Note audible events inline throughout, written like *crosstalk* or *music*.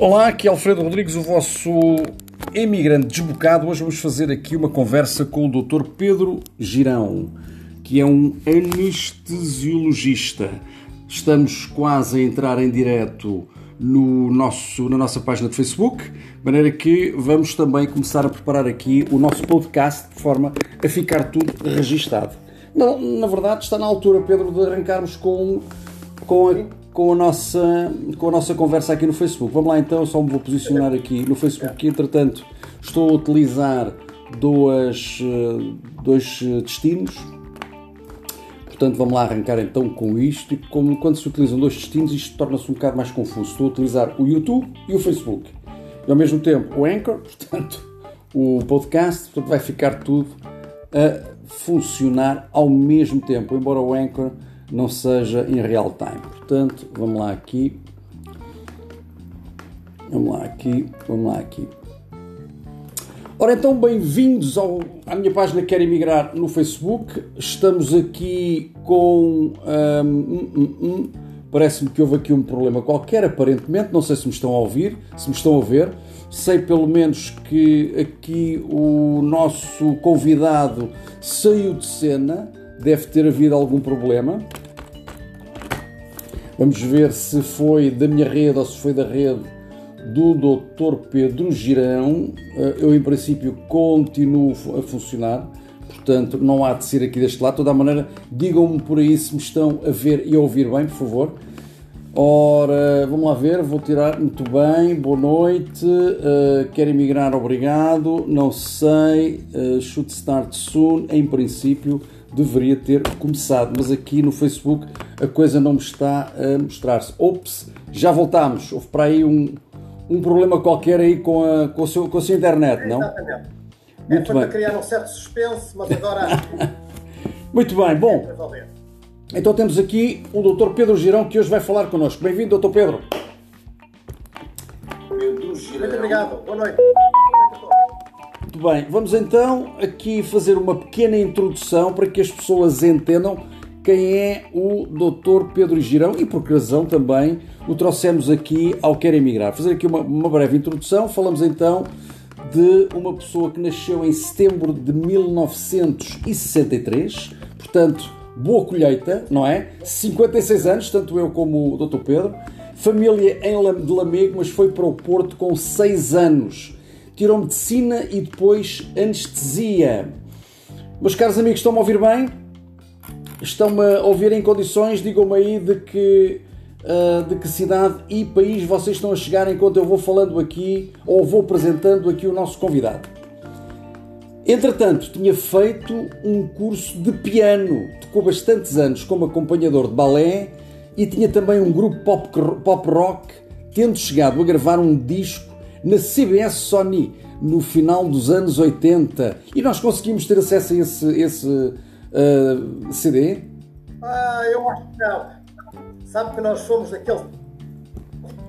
Olá, aqui é Alfredo Rodrigues, o vosso emigrante desbocado. Hoje vamos fazer aqui uma conversa com o Dr. Pedro Girão, que é um anestesiologista. Estamos quase a entrar em direto no nosso, na nossa página de Facebook, de maneira que vamos também começar a preparar aqui o nosso podcast de forma a ficar tudo registado. Na verdade, está na altura, Pedro, de arrancarmos com, com a com a nossa, com a nossa conversa aqui no Facebook. Vamos lá então, só me vou posicionar aqui no Facebook, que entretanto estou a utilizar dois, eh, dois eh, destinos. Portanto, vamos lá arrancar então com isto. E como, quando se utilizam dois destinos, isto torna-se um bocado mais confuso. Estou a utilizar o YouTube e o Facebook. E ao mesmo tempo o Anchor, *laughs* portanto, o podcast, portanto, vai ficar tudo a funcionar ao mesmo tempo, embora o Anchor não seja em real time. Portanto, vamos lá aqui. Vamos lá aqui, vamos lá aqui. Ora então, bem-vindos à minha página Quer Emigrar no Facebook. Estamos aqui com. Hum, hum, hum, hum, Parece-me que houve aqui um problema qualquer, aparentemente. Não sei se me estão a ouvir, se me estão a ver. Sei pelo menos que aqui o nosso convidado saiu de cena. Deve ter havido algum problema. Vamos ver se foi da minha rede ou se foi da rede do Dr. Pedro Girão. Eh, eu, em princípio, continuo a funcionar, portanto, não há de ser aqui deste lado. De toda a maneira, digam-me por aí se me estão a ver e a ouvir bem, por favor. Ora, vamos lá ver, vou tirar. Muito bem, boa noite. Uh, quero emigrar, obrigado. Não sei. Uh, should start soon. Em princípio, deveria ter começado, mas aqui no Facebook a coisa não me está a mostrar-se. Ops, já voltámos. Houve para aí um, um problema qualquer aí com a, com a, sua, com a sua internet, não? Exatamente. É, Muito é, bem. para criar um certo suspense, mas agora. *laughs* Muito bem, bom. Então temos aqui o Dr. Pedro Girão que hoje vai falar connosco. Bem-vindo, Dr. Pedro. Pedro Girão. Muito obrigado. Boa noite. Muito bem, vamos então aqui fazer uma pequena introdução para que as pessoas entendam quem é o Dr. Pedro Girão e por que razão também o trouxemos aqui ao Quer Emigrar. Fazer aqui uma, uma breve introdução, falamos então de uma pessoa que nasceu em setembro de 1963, portanto, boa colheita, não é? 56 anos, tanto eu como o Dr. Pedro. Família em de Lamego, mas foi para o Porto com 6 anos tirou medicina e depois anestesia. Meus caros amigos, estão-me a ouvir bem? Estão-me a ouvir em condições? Digam-me aí de que, uh, de que cidade e país vocês estão a chegar enquanto eu vou falando aqui ou vou apresentando aqui o nosso convidado. Entretanto, tinha feito um curso de piano, tocou bastantes anos como acompanhador de balé e tinha também um grupo pop, pop rock, tendo chegado a gravar um disco na CBS Sony no final dos anos 80 e nós conseguimos ter acesso a esse, esse uh, eh, CD? Ah, eu acho que não. Sabe que nós somos daquele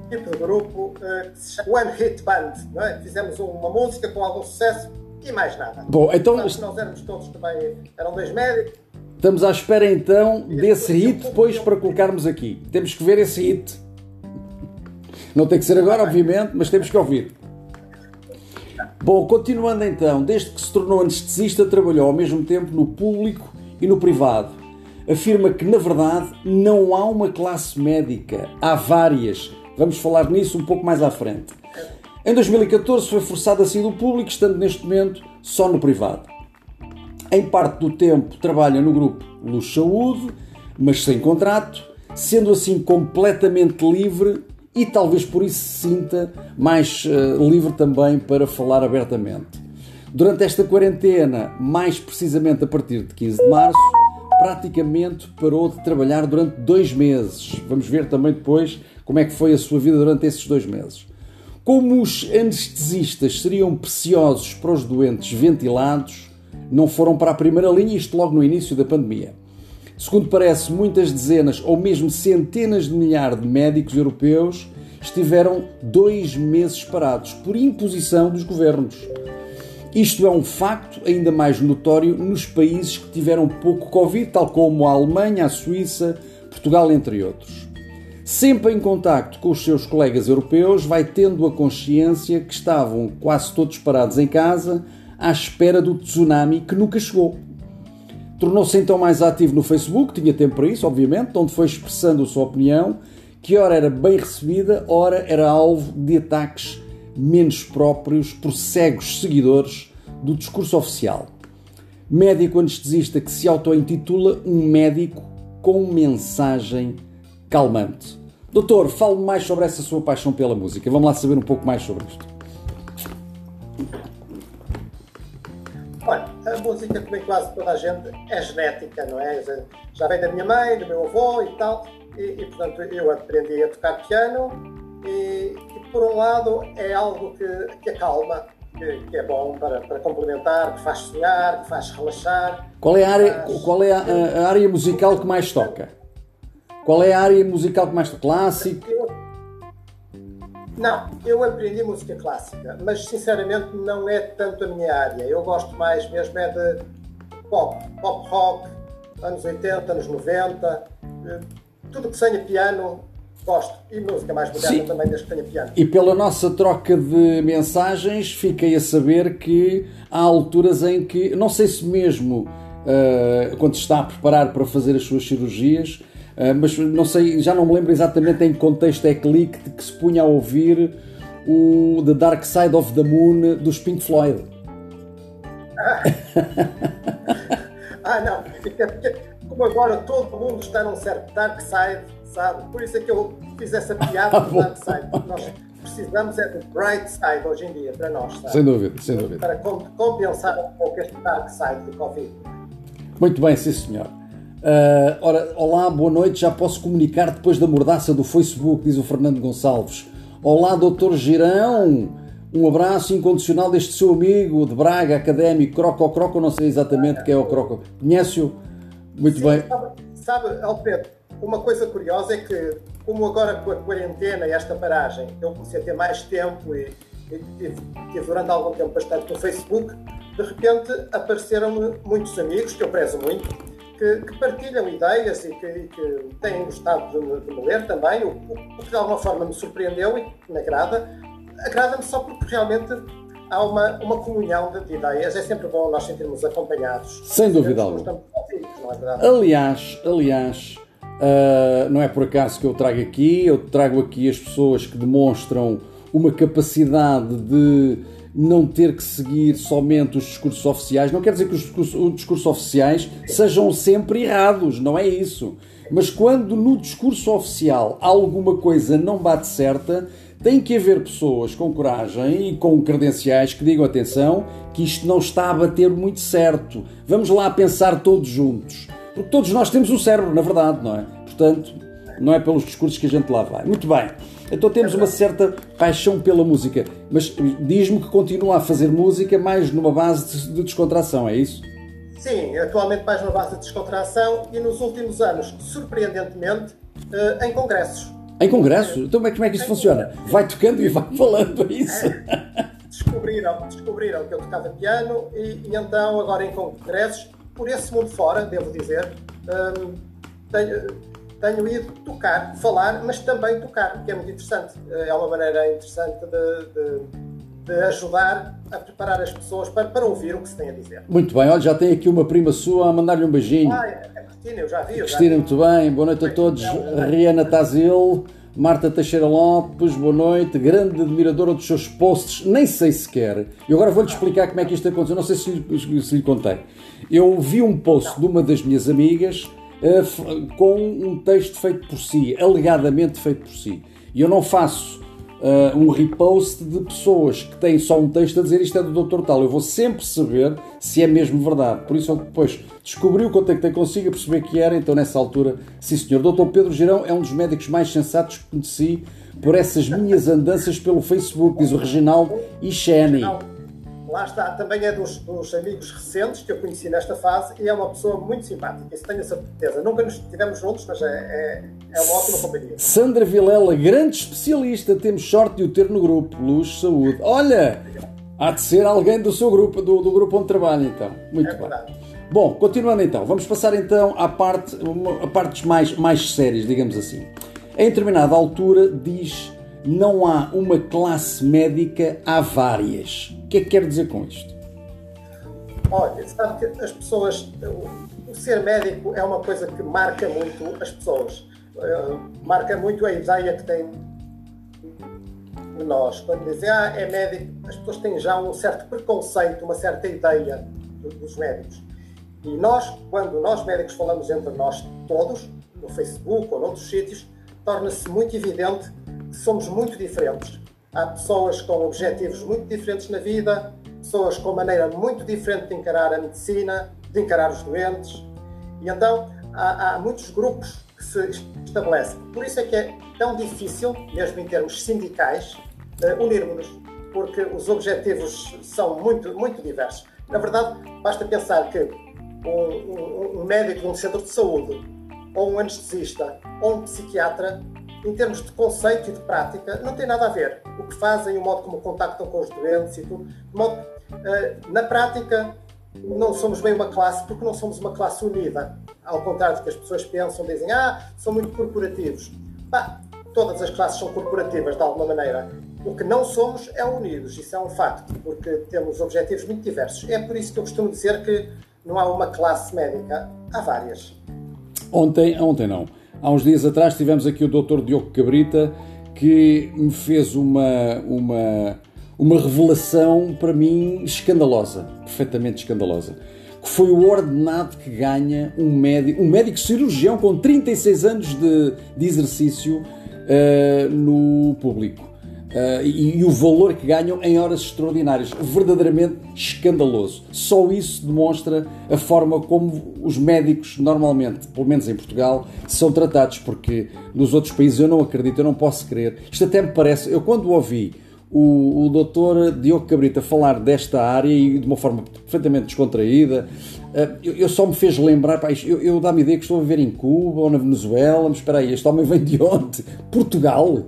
tipo de grupo uh, que se chama One Hit Band, não é? Fizemos uma música com algum sucesso e mais nada. Bom, então. Que nós éramos todos também, eram dois médicos. Estamos à espera então desse hit depois para colocarmos aqui. Temos que ver esse hit. Não tem que ser agora, obviamente, mas temos que ouvir. Bom, continuando então, desde que se tornou anestesista, trabalhou ao mesmo tempo no público e no privado. Afirma que, na verdade, não há uma classe médica, há várias. Vamos falar nisso um pouco mais à frente. Em 2014 foi forçado a sair do público, estando neste momento só no privado. Em parte do tempo trabalha no grupo Luz Saúde, mas sem contrato, sendo assim completamente livre e talvez por isso se sinta mais uh, livre também para falar abertamente. Durante esta quarentena, mais precisamente a partir de 15 de março, praticamente parou de trabalhar durante dois meses. Vamos ver também depois como é que foi a sua vida durante esses dois meses. Como os anestesistas seriam preciosos para os doentes ventilados, não foram para a primeira linha, isto logo no início da pandemia. Segundo parece, muitas dezenas ou mesmo centenas de milhares de médicos europeus estiveram dois meses parados por imposição dos governos. Isto é um facto ainda mais notório nos países que tiveram pouco Covid, tal como a Alemanha, a Suíça, Portugal, entre outros. Sempre em contacto com os seus colegas europeus, vai tendo a consciência que estavam quase todos parados em casa à espera do tsunami que nunca chegou. Tornou-se então mais ativo no Facebook, tinha tempo para isso, obviamente, onde foi expressando a sua opinião, que ora era bem recebida, ora era alvo de ataques menos próprios por cegos seguidores do discurso oficial. Médico anestesista que se auto-intitula um médico com mensagem calmante. Doutor, fale mais sobre essa sua paixão pela música. Vamos lá saber um pouco mais sobre isto. Olha, a música, como em quase toda a gente, é genética, não é? Já vem da minha mãe, do meu avô e tal. E, e portanto, eu aprendi a tocar piano e, e, por um lado, é algo que, que acalma, que, que, é bom para, para complementar, que faz sonhar, que faz relaxar. Qual é a área, faz... qual é a, a, área musical que mais toca? Qual é a área musical que mais toca? Clássico? Não, eu aprendi música clássica, mas sinceramente não é tanto a minha área. Eu gosto mais mesmo é de pop, pop rock, anos 80, anos 90, eh, tudo que tenha piano, gosto. E música mais moderna Sim. também, desde que tenha piano. E pela nossa troca de mensagens, fiquei a saber que há alturas em que, não sei se mesmo uh, quando se está a preparar para fazer as suas cirurgias, mas não sei, já não me lembro exatamente em que contexto é que li que, que se punha a ouvir o The Dark Side of the Moon dos Pink Floyd. Ah, *laughs* ah não, *laughs* como agora todo mundo está num certo Dark Side sabe? Por isso é que eu fiz essa piada *laughs* do Dark Side. Nós precisamos é do Bright Side hoje em dia, para nós, sabe? Sem dúvida, sem dúvida. Para compensar um pouco este Dark Side do Covid. Muito bem, sim senhor. Uh, ora, olá, boa noite. Já posso comunicar depois da mordaça do Facebook, diz o Fernando Gonçalves. Olá, doutor Girão. Um abraço incondicional deste seu amigo de Braga, académico, Croco Croco, não sei exatamente quem é o Croco. Conhece-o? Muito Sim, bem. Sabe, sabe Alfredo, uma coisa curiosa é que, como agora com a quarentena e esta paragem, eu comecei a ter mais tempo e, e tive, tive, durante algum tempo bastante no Facebook, de repente apareceram-me muitos amigos, que eu prezo muito, que, que partilham ideias e que, que, têm gostado de me, de me ler também, o, o, que de alguma forma me surpreendeu e me agrada. Agrada-me só porque realmente há uma, uma comunhão de ideias. É sempre bom nós sentirmos acompanhados. Sem dúvida alguma. É aliás, aliás, Uh, não é por acaso que eu trago aqui, eu trago aqui as pessoas que demonstram uma capacidade de não ter que seguir somente os discursos oficiais. Não quer dizer que os discursos, os discursos oficiais sejam sempre errados, não é isso. Mas quando no discurso oficial alguma coisa não bate certa, tem que haver pessoas com coragem e com credenciais que digam atenção que isto não está a bater muito certo. Vamos lá pensar todos juntos. Porque todos nós temos um cérebro, na verdade, não é? Portanto, não é pelos discursos que a gente lá vai. Muito bem. Então temos uma certa paixão pela música. Mas diz-me que continua a fazer música mais numa base de descontração, é isso? Sim, atualmente mais numa base de descontração e nos últimos anos, surpreendentemente, eh, em congressos. Em congressos? Então como é, como é que isso funciona? Vai tocando e vai *laughs* falando, é isso? Descobriram, descobriram que eu tocava piano e, e então agora em congressos por esse mundo fora, devo dizer, um, tenho, tenho, ido tocar, falar, mas também tocar, que é muito interessante. É uma maneira interessante de, de, de ajudar a preparar as pessoas para, para, ouvir o que se tem a dizer. Muito bem, olha, já tem aqui uma prima sua a mandar-lhe um beijinho. Ah, é, é Cristina, eu já vi. Eu Cristina, já vi. muito bem, boa noite a todos. Riana Tazil. Marta Teixeira Lopes, boa noite, grande admiradora dos seus posts, nem sei sequer. E agora vou-lhe explicar como é que isto aconteceu, não sei se lhe, se lhe contei. Eu vi um post de uma das minhas amigas uh, com um texto feito por si, alegadamente feito por si. E eu não faço uh, um repost de pessoas que têm só um texto a dizer isto é do Dr. Tal. Eu vou sempre saber se é mesmo verdade. Por isso, depois descobri o contactei consigo, a perceber que era, então nessa altura, sim senhor. Dr. Pedro Girão é um dos médicos mais sensatos que conheci por essas minhas andanças pelo Facebook, diz o Reginaldo Icheni lá está, também é dos, dos, amigos recentes que eu conheci nesta fase e é uma pessoa muito simpática, isso tenho a certeza. Nunca nos estivemos juntos, mas é, é, é, uma ótima companhia. Sandra Vilela, grande especialista, temos sorte de o ter no grupo, Luz Saúde. Olha, há de ser alguém do seu grupo, do, do grupo onde trabalha, então. Muito é bem. Verdade. Bom, continuando então, vamos passar então à parte, a partes mais, mais sérias, digamos assim. Em determinada altura diz não há uma classe médica, há várias. O que é que quer dizer com isto? Olha, sabe que as pessoas. O ser médico é uma coisa que marca muito as pessoas. Uh, marca muito a ideia que tem de nós. Quando dizem, ah, é médico, as pessoas têm já um certo preconceito, uma certa ideia dos médicos. E nós, quando nós médicos falamos entre nós todos, no Facebook ou noutros sítios, torna-se muito evidente somos muito diferentes. Há pessoas com objetivos muito diferentes na vida, pessoas com maneira muito diferente de encarar a medicina, de encarar os doentes. E então há, há muitos grupos que se estabelecem. Por isso é que é tão difícil, mesmo em termos sindicais, uh, unirmos-nos, porque os objetivos são muito, muito diversos. Na verdade, basta pensar que um, um, um médico de um centro de saúde, ou um anestesista, ou um psiquiatra, em termos de conceito e de prática, não tem nada a ver. O que fazem, o modo como contactam com os doentes e tudo. Modo, uh, na prática, não somos bem uma classe porque não somos uma classe unida. Ao contrário do que as pessoas pensam, dizem, ah, são muito corporativos. Bah, todas as classes são corporativas de alguma maneira. O que não somos é unidos, isso é um facto, porque temos objetivos muito diversos. É por isso que eu costumo dizer que não há uma classe médica, há várias. Ontem, ontem não. Há uns dias atrás tivemos aqui o Dr. Diogo Cabrita que me fez uma, uma, uma revelação para mim escandalosa, perfeitamente escandalosa. Que foi o ordenado que ganha um médico, um médico cirurgião com 36 anos de, de exercício uh, no público. Uh, e, e, o valor que ganham em horas extraordinárias. Verdadeiramente escandaloso. Só isso demonstra a forma como os médicos, normalmente, pelo menos em Portugal, são tratados, porque nos outros países eu não acredito, eu não posso crer. Isto até me parece. Eu, quando ouvi o, o doutor Diogo Cabrita falar desta área e de uma forma perfeitamente descontraída, uh, eu, eu, só me fez lembrar, pá, eu, eu dá-me ideia que estou a viver em Cuba ou na Venezuela, mas espera aí, este homem vem de onde? Portugal?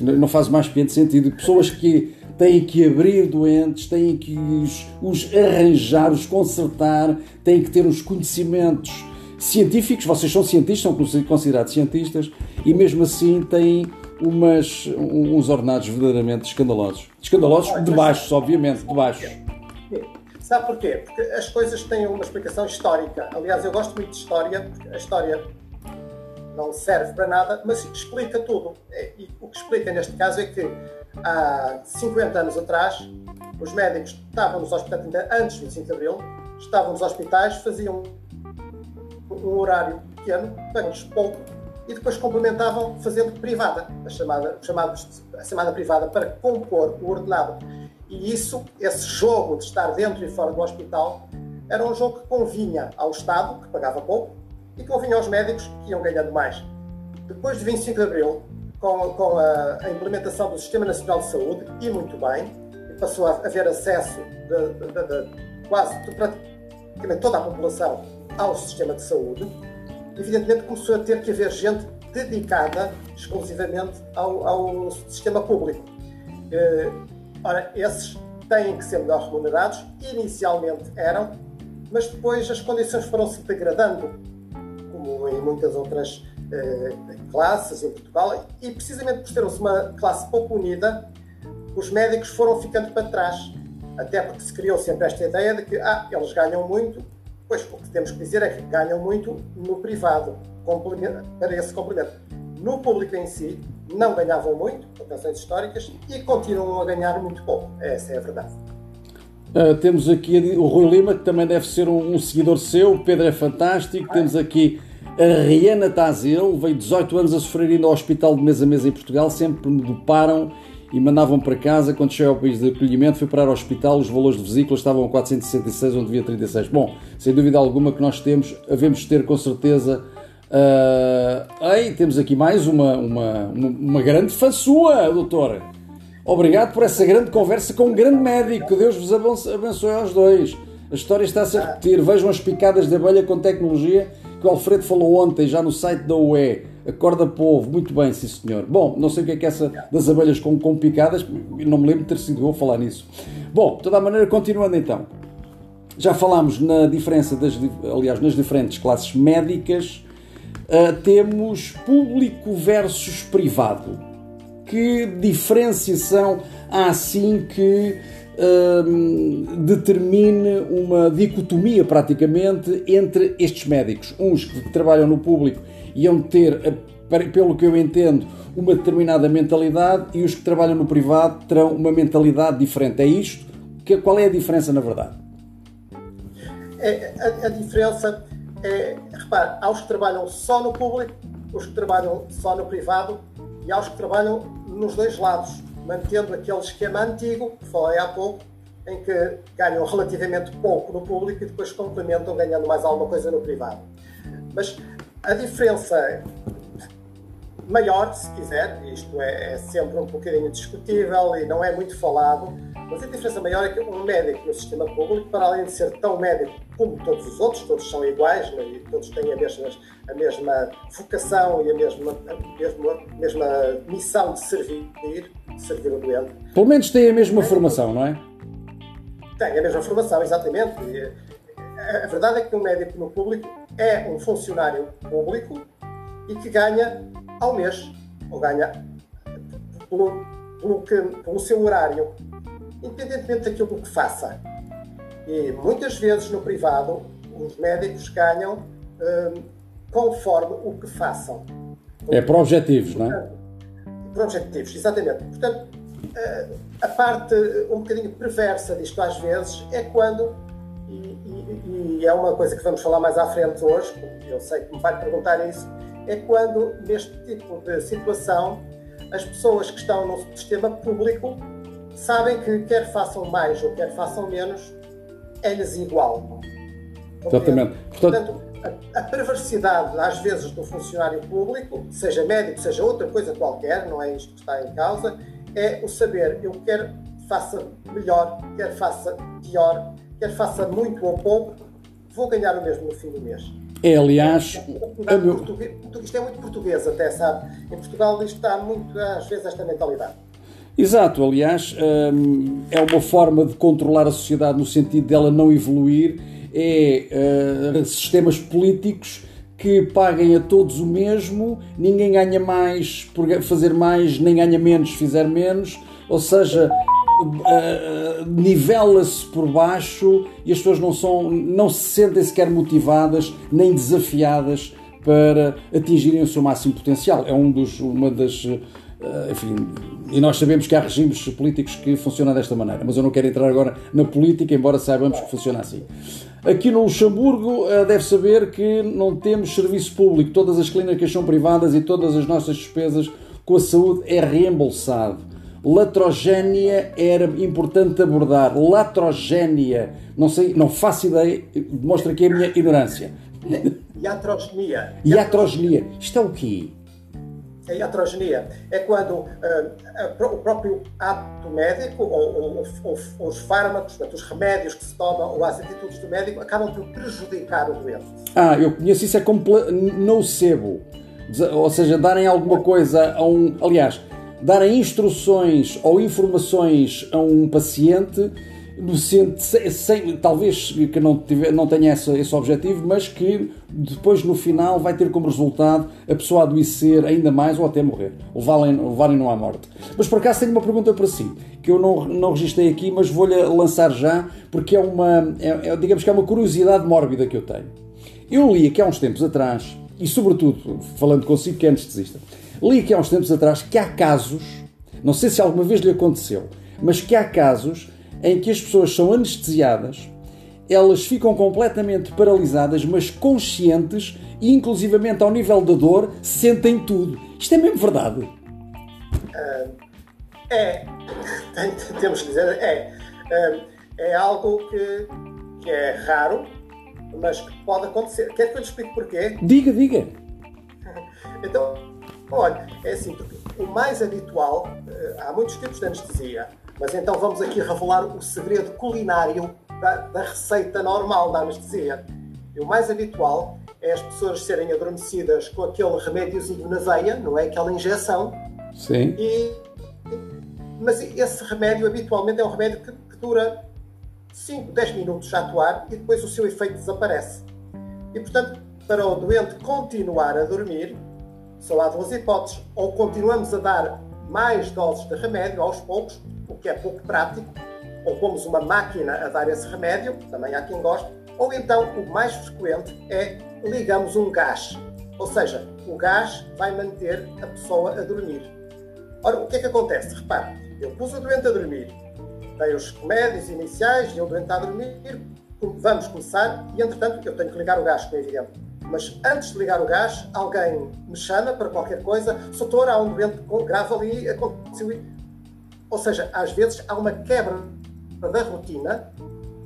Não faz mais sentido. Pessoas que têm que abrir doentes, têm que os, os arranjar, os consertar, têm que ter os conhecimentos científicos. Vocês são cientistas, são considerados cientistas, e mesmo assim têm umas, uns ordenados verdadeiramente escandalosos. Escandalosos de baixos, obviamente, de baixos. Sabe porquê? Porque as coisas têm uma explicação histórica. Aliás, eu gosto muito de história, porque a história não serve para nada, mas explica tudo. É, e o que explica neste caso é que há 50 anos atrás, os médicos estavam nos hospitais, antes do 25 de Abril, estavam nos hospitais, faziam um horário pequeno, pagam-lhes pouco, e depois complementavam fazendo privada, a chamada, a chamada privada, para compor o ordenado. E isso, esse jogo de estar dentro e fora do hospital, era um jogo que convinha ao Estado, que pagava pouco, e convinha aos médicos que iam ganhando mais. Depois de 25 de Abril, com, com a, a, implementação do Sistema Nacional de Saúde, e muito bem, e passou a haver acesso de, de, de, quase de praticamente toda a população ao sistema de saúde, evidentemente começou a ter que haver gente dedicada exclusivamente ao, ao sistema público. Eh, ora, esses têm que ser melhor remunerados, inicialmente eram, mas depois as condições foram se degradando como em muitas outras eh, classes em Portugal, e precisamente por termos uma classe pouco unida, os médicos foram ficando para trás. Até porque se criou sempre esta ideia de que ah, eles ganham muito, pois o que temos que dizer é que ganham muito no privado, para esse complemento. No público em si, não ganhavam muito, por razões históricas, e continuam a ganhar muito pouco. Essa é a verdade. Uh, temos aqui o Rui Lima, que também deve ser um, um seguidor seu. O Pedro é fantástico. Ah. Temos aqui a Rihanna Tazel veio 18 anos a sofrer indo ao hospital de mês a mês em Portugal, sempre me doparam e mandavam para casa. Quando cheguei ao país de acolhimento, fui parar ao hospital, os valores de vesículas estavam a 466, onde devia 36. Bom, sem dúvida alguma que nós temos, havemos ter com certeza. Uh, ei, temos aqui mais uma, uma, uma grande fã sua, doutora. Obrigado por essa grande conversa com um grande médico. Deus vos abençoe aos dois. A história está-se a repetir. Vejam as picadas de abelha com tecnologia que o Alfredo falou ontem já no site da UE. Acorda povo, muito bem, sim senhor. Bom, não sei o que é que é essa das abelhas com, com picadas, não me lembro de ter sido eu a falar nisso. Bom, de toda a maneira, continuando então. Já falámos na diferença das, aliás, nas diferentes classes médicas. uh, temos público versus privado. Que diferenciação há assim que uh, determine uma dicotomia praticamente entre estes médicos? Uns que trabalham no público iam ter, pelo que eu entendo, uma determinada mentalidade e os que trabalham no privado terão uma mentalidade diferente. É isto? Qual é a diferença na verdade? É, a, a diferença é, repare, há os que trabalham só no público, os que trabalham só no privado e há os que trabalham nos dois lados, mantendo aquele esquema antigo, que falei há pouco, em que ganham relativamente pouco no público e depois complementam ganhando mais alguma coisa no privado. Mas a diferença maior, se quiser, isto é, é sempre um bocadinho discutível e não é muito falado, mas a diferença maior é que um médico no sistema público, para além de ser tão médico como todos os outros, todos são iguais né, e todos têm a mesma, a mesma vocação e a mesma, a mesma, a mesma missão de servir, servir o doente. Pelo menos têm a mesma formação, não é? Tem a mesma formação, exatamente. A verdade é que um médico no público é um funcionário público e que ganha ao mês, ou ganha pelo, pelo, que, pelo seu horário independentemente daquilo que faça. E muitas vezes no privado os médicos ganham hum, conforme o que façam. É por objetivos, não é? Por objetivos, exatamente. Portanto, eh, a parte um bocadinho perversa disto às vezes é quando, e, e, e, é uma coisa que vamos falar mais à frente hoje, eu sei que me vai perguntar isso, é quando neste tipo de situação as pessoas que estão no sistema público sabem que quer façam mais ou quer façam menos, é-lhes igual. Exatamente. Portanto, a, a, perversidade, às vezes, do funcionário público, seja médico, seja outra coisa qualquer, não é isto que está em causa, é o saber, eu quero faça melhor, quer faça pior, quer faça muito ou pouco, vou ganhar o mesmo no fim do mês. É, aliás. É, meu... Isto é muito português, até, sabe? Em Portugal isto está muito, às vezes, esta mentalidade. Exato, aliás, hum, é uma forma de controlar a sociedade no sentido dela não evoluir, é uh, sistemas políticos que paguem a todos o mesmo, ninguém ganha mais por fazer mais, nem ganha menos fizer menos, ou seja, uh, nivela-se por baixo e as pessoas não, são, não se sentem sequer motivadas nem desafiadas para atingirem o seu máximo potencial. É um dos, uma das eh, enfim, e nós sabemos que há regimes políticos que funcionam desta maneira, mas eu não quero entrar agora na política, embora saibamos que funciona assim. Aqui no Luxemburgo eh, deve saber que não temos serviço público, todas as clínicas são privadas e todas as nossas despesas com a saúde é reembolsado. Latrogénia era importante abordar. Latrogénia, não sei, não faço ideia, demonstra aqui a minha ignorância. Iatrogenia. Iatrogenia. Isto é o quê? A iatrogenia é quando uh, o próprio ato médico ou, ou, ou, os fármacos, portanto, os remédios que se tomam ou as atitudes do médico acabam por prejudicar o doente. Ah, eu conheço isso é nocebo. Ou seja, darem alguma coisa a um. Aliás, darem instruções ou informações a um paciente no sem, sem, talvez que não, tiver, não tenha esse, esse objetivo, mas que depois no final vai ter como resultado a pessoa adoecer ainda mais ou até morrer, levarem-no levarem à morte. Mas por acaso tenho uma pergunta para si, que eu não, não registrei aqui, mas vou-lhe lançar já, porque é uma, é, é, digamos que é uma curiosidade mórbida que eu tenho. Eu li aqui há uns tempos atrás, e sobretudo falando consigo que é anestesista, li aqui há uns tempos atrás que há casos, não sei se alguma vez lhe aconteceu, mas que há casos em que as pessoas são anestesiadas, elas ficam completamente paralisadas, mas conscientes e, inclusivamente, ao nível da dor, sentem tudo. Isto é mesmo verdade? Uh, é. *laughs* Temos que dizer, é. Uh, é algo que, que é raro, mas que pode acontecer. Quer que eu lhe explique porquê? Diga, diga. *laughs* Então, olha, é assim, o mais habitual, uh, há muitos tipos de anestesia mas então vamos aqui revelar o segredo culinário da, da receita normal da anestesia. E o mais habitual é as pessoas serem adormecidas com aquele remédiozinho na veia, não é? Aquela injeção. Sim. E, mas esse remédio habitualmente é um remédio que, que dura 5, 10 minutos a atuar e depois o seu efeito desaparece. E portanto, para o doente continuar a dormir, só há duas hipóteses. Ou continuamos a dar mais doses de remédio aos poucos, o que é pouco prático, ou pomos uma máquina a dar esse remédio, também há quem goste, ou então o mais frequente é ligamos um gás. Ou seja, o gás vai manter a pessoa a dormir. Ora, o que é que acontece? Repare, eu pus o doente a dormir, dei os remédios iniciais e o doente está a dormir, vamos começar e, entretanto, eu tenho que ligar o gás, como é evidente. Mas antes de ligar o gás, alguém me chama para qualquer coisa, doutor, há um doente grave ali, aconteceu. Ou seja, às vezes há uma quebra da rotina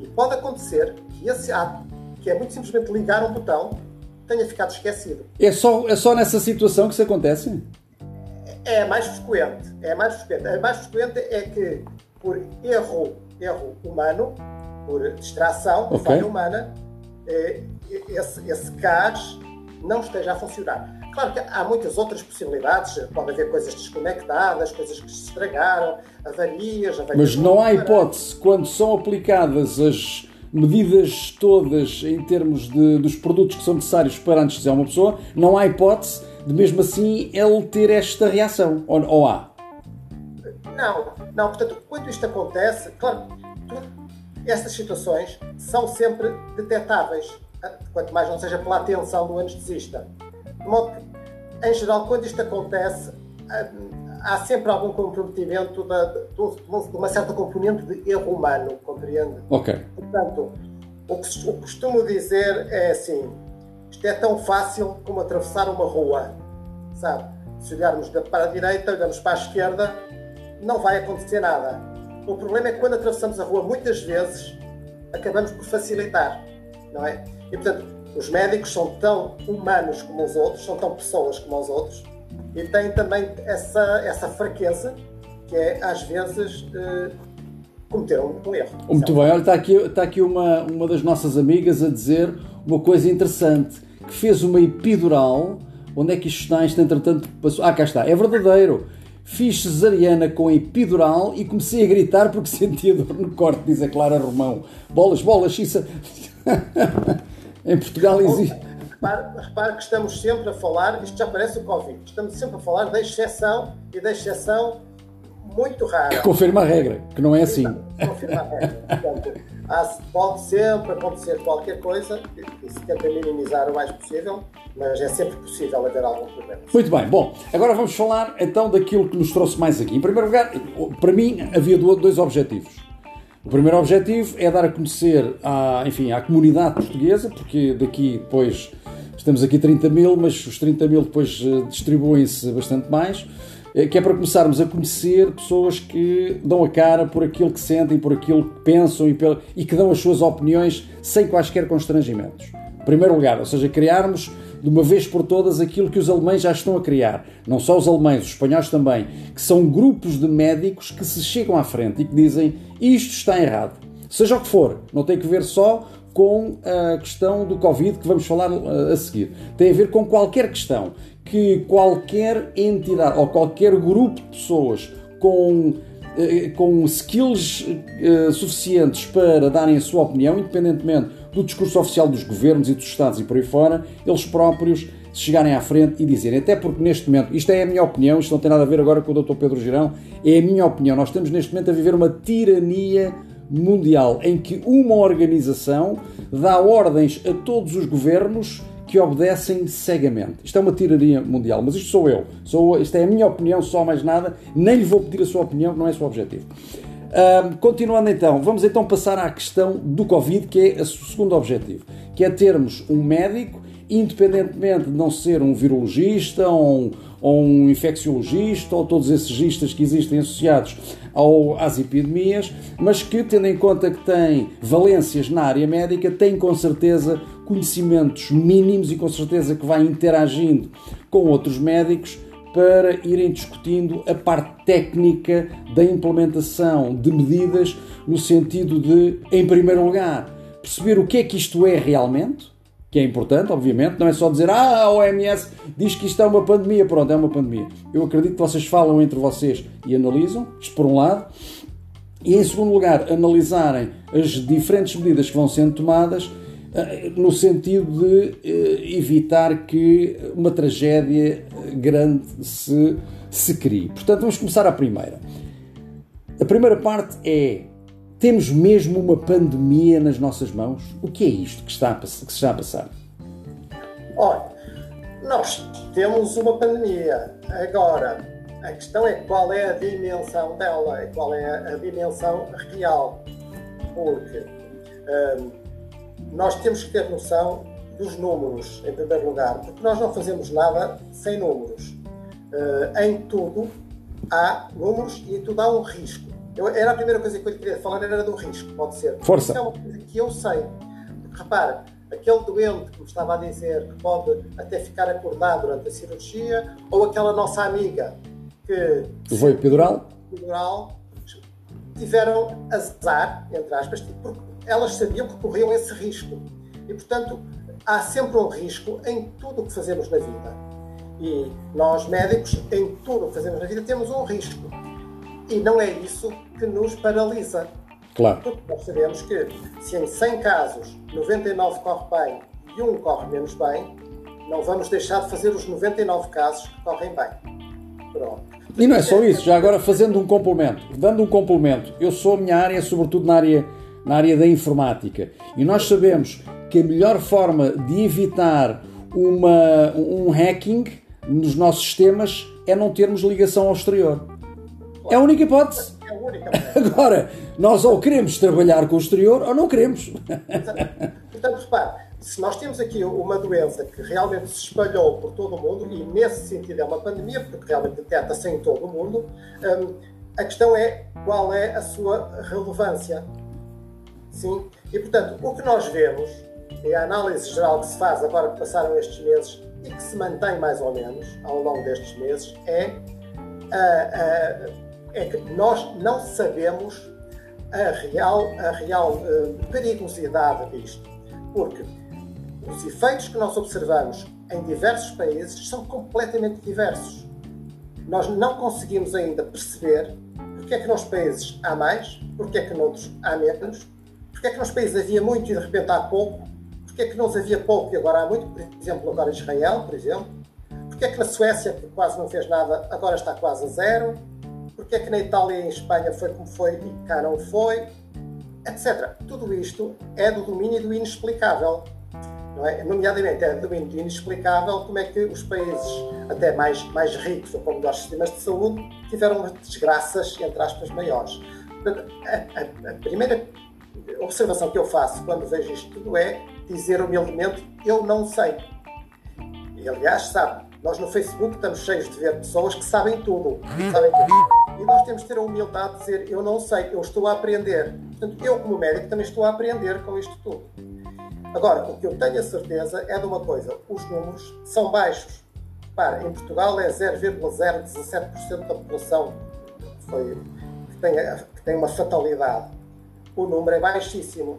e pode acontecer que esse ato, que é muito simplesmente ligar um botão, tenha ficado esquecido. É só, é só nessa situação que isso acontece? É mais frequente. É mais frequente. A mais frequente é que, por erro, erro humano, por distração, por okay. falha humana, eh, esse, esse gás não esteja a funcionar. Claro que há muitas outras possibilidades, pode haver coisas desconectadas, coisas que se estragaram, avarias, avarias. Mas não há hipótese, quando são aplicadas as medidas todas em termos de, dos produtos que são necessários para anestesiar uma pessoa, não há hipótese de mesmo assim ele ter esta reação, ou, ou há? Não, não, portanto, quando isto acontece, claro, essas situações são sempre detetáveis, quanto mais não seja pela atenção do anestesista. Modo que, em geral, quando isto acontece, há sempre algum comprometimento de, de, uma certa componente de erro humano, compreende? Ok. Portanto, o que, o que costumo dizer é assim: isto é tão fácil como atravessar uma rua, sabe? Se olharmos para a direita, olhamos para a esquerda, não vai acontecer nada. O problema é que quando atravessamos a rua, muitas vezes, acabamos por facilitar, não é? E, portanto, os médicos são tão humanos como os outros, são tão pessoas como os outros, e têm também essa, essa fraqueza, que é, às vezes, eh, cometer um, um erro. Muito bem, olha, está aqui, está aqui uma, uma das nossas amigas a dizer uma coisa interessante, que fez uma epidural, onde é que isto está? Isto, entretanto, passou... Ah, cá está, é verdadeiro. Fiz cesariana com epidural e comecei a gritar porque *laughs* sentia dor no corte, diz a Clara Romão. Bolas, bolas, isso... *laughs* em Portugal existe... Repare, repare, que estamos sempre a falar, isto já parece o Covid, estamos sempre a falar da exceção e da exceção muito rara. Que confirma a regra, que não é assim. Confirma a regra. Portanto, pode sempre acontecer qualquer coisa e se tenta minimizar o mais possível, mas é sempre possível haver algum problema. Muito bem, bom, agora vamos falar então daquilo que nos trouxe mais aqui. Em primeiro lugar, para mim havia dois objetivos. O primeiro objetivo é dar a conhecer à, enfim, à comunidade portuguesa, porque daqui depois estamos aqui 30 mil, mas os 30 mil depois eh, distribuem-se bastante mais, eh, que é para começarmos a conhecer pessoas que dão a cara por aquilo que sentem, por aquilo que pensam e, e que dão as suas opiniões sem quaisquer constrangimentos. Em primeiro lugar, ou seja, criarmos de uma vez por todas aquilo que os alemães já estão a criar. Não só os alemães, os espanhóis também, que são grupos de médicos que se chegam à frente e que dizem isto está errado. Seja o que for, não tem que ver só com a questão do Covid que vamos falar uh, a seguir. Tem a ver com qualquer questão que qualquer entidade ou qualquer grupo de pessoas com uh, com skills uh, suficientes para darem a sua opinião, independentemente do discurso oficial dos governos e dos Estados e por aí fora, eles próprios se chegarem à frente e dizerem, até porque neste momento, isto é a minha opinião, isto não tem nada a ver agora com o Dr. Pedro Girão, é a minha opinião, nós estamos neste momento a viver uma tirania mundial em que uma organização dá ordens a todos os governos que obedecem cegamente. Isto é uma tirania mundial, mas isto sou eu. Sou, isto é a minha opinião, só mais nada. Nem lhe vou pedir a sua opinião, não é o seu objetivo continuando então, vamos então passar à questão do Covid, que é o segundo objetivo, que é termos um médico, independentemente de não ser um virologista ou um, ou um infecciologista ou todos esses gistas que existem associados ao, às epidemias, mas que, tendo em conta que tem valências na área médica, tem com certeza conhecimentos mínimos e com certeza que vai interagindo com outros médicos para irem discutindo a parte técnica da implementação de medidas, no sentido de, em primeiro lugar, perceber o que é que isto é realmente, que é importante, obviamente, não é só dizer ah, a OMS diz que isto é uma pandemia, pronto, é uma pandemia. Eu acredito que vocês falam entre vocês e analisam, isto por um lado, e em segundo lugar, analisarem as diferentes medidas que vão sendo tomadas no sentido de evitar que uma tragédia grande se, se crie. Portanto, vamos começar a primeira. A primeira parte é temos mesmo uma pandemia nas nossas mãos? O que é isto que, está a, que se está a passar? Olha, nós temos uma pandemia. Agora, a questão é qual é a dimensão dela, qual é a dimensão real. Porque hum, nós temos que ter noção dos números, em primeiro lugar, porque nós não fazemos nada sem números. Uh, em tudo há números e em tudo há um risco. Eu, era a primeira coisa que eu queria falar, era do risco, pode ser. Força. Isso é uma coisa que eu sei. Porque repara, aquele doente que me estava a dizer que pode até ficar acordado durante a cirurgia, ou aquela nossa amiga que. Foi epidural? Epidural, tiveram azar, entre aspas, porque elas sabiam que corriam esse risco. E, portanto, há sempre um risco em tudo o que fazemos na vida. E nós, médicos, em tudo o que fazemos na vida, temos um risco. E não é isso que nos paralisa. Claro. Porque nós sabemos que se em 100 casos 99 corre bem e um corre menos bem, não vamos deixar de fazer os 99 casos que correm bem. Pronto. E não é só isso, já agora fazendo um complemento, dando um complemento, eu sou a minha área, sobretudo na área, na área da informática, e nós sabemos que a melhor forma de evitar uma, um hacking nos nossos sistemas é não termos ligação ao exterior. É a única hipótese. É a única hipótese. *laughs* Agora, nós ou queremos trabalhar com o exterior ou não queremos. Portanto, repare, se nós temos aqui uma doença que realmente se espalhou por todo o mundo, e nesse sentido é uma pandemia, porque realmente detecta-se em todo o mundo, hum, a questão é qual é a sua relevância. Sim? E, portanto, o que nós vemos, e a análise geral que se faz agora que passaram estes meses e que se mantém mais ou menos ao longo destes meses, é é que nós não sabemos a real, a real uh, perigosidade disto. Porque os efeitos que nós observamos em diversos países são completamente diversos. Nós não conseguimos ainda perceber porque é que nos países há mais, porque é que noutros há menos, porque é que nos países havia muito e de repente há pouco, porque é que nos havia pouco e agora há muito, por exemplo, agora Israel, por exemplo, porque é que na Suécia, que quase não fez nada, agora está quase a zero, porque é que na Itália e em Espanha foi como foi e cá não foi, etc. Tudo isto é do domínio do inexplicável. Não é? Nomeadamente, é do domínio do inexplicável como é que os países até mais, mais ricos ou com melhores sistemas de saúde tiveram desgraças, entre aspas, maiores. A, a, a primeira observação que eu faço quando vejo isto tudo é dizer humildemente: eu não sei. E aliás, sabe, nós no Facebook estamos cheios de ver pessoas que sabem tudo. Sabem tudo. E nós temos de ter a humildade de dizer: Eu não sei, eu estou a aprender. Portanto, eu, como médico, também estou a aprender com isto tudo. Agora, o que eu tenho a certeza é de uma coisa: os números são baixos. Para, em Portugal é 0,017% da população foi, que, tem, que tem uma fatalidade. O número é baixíssimo.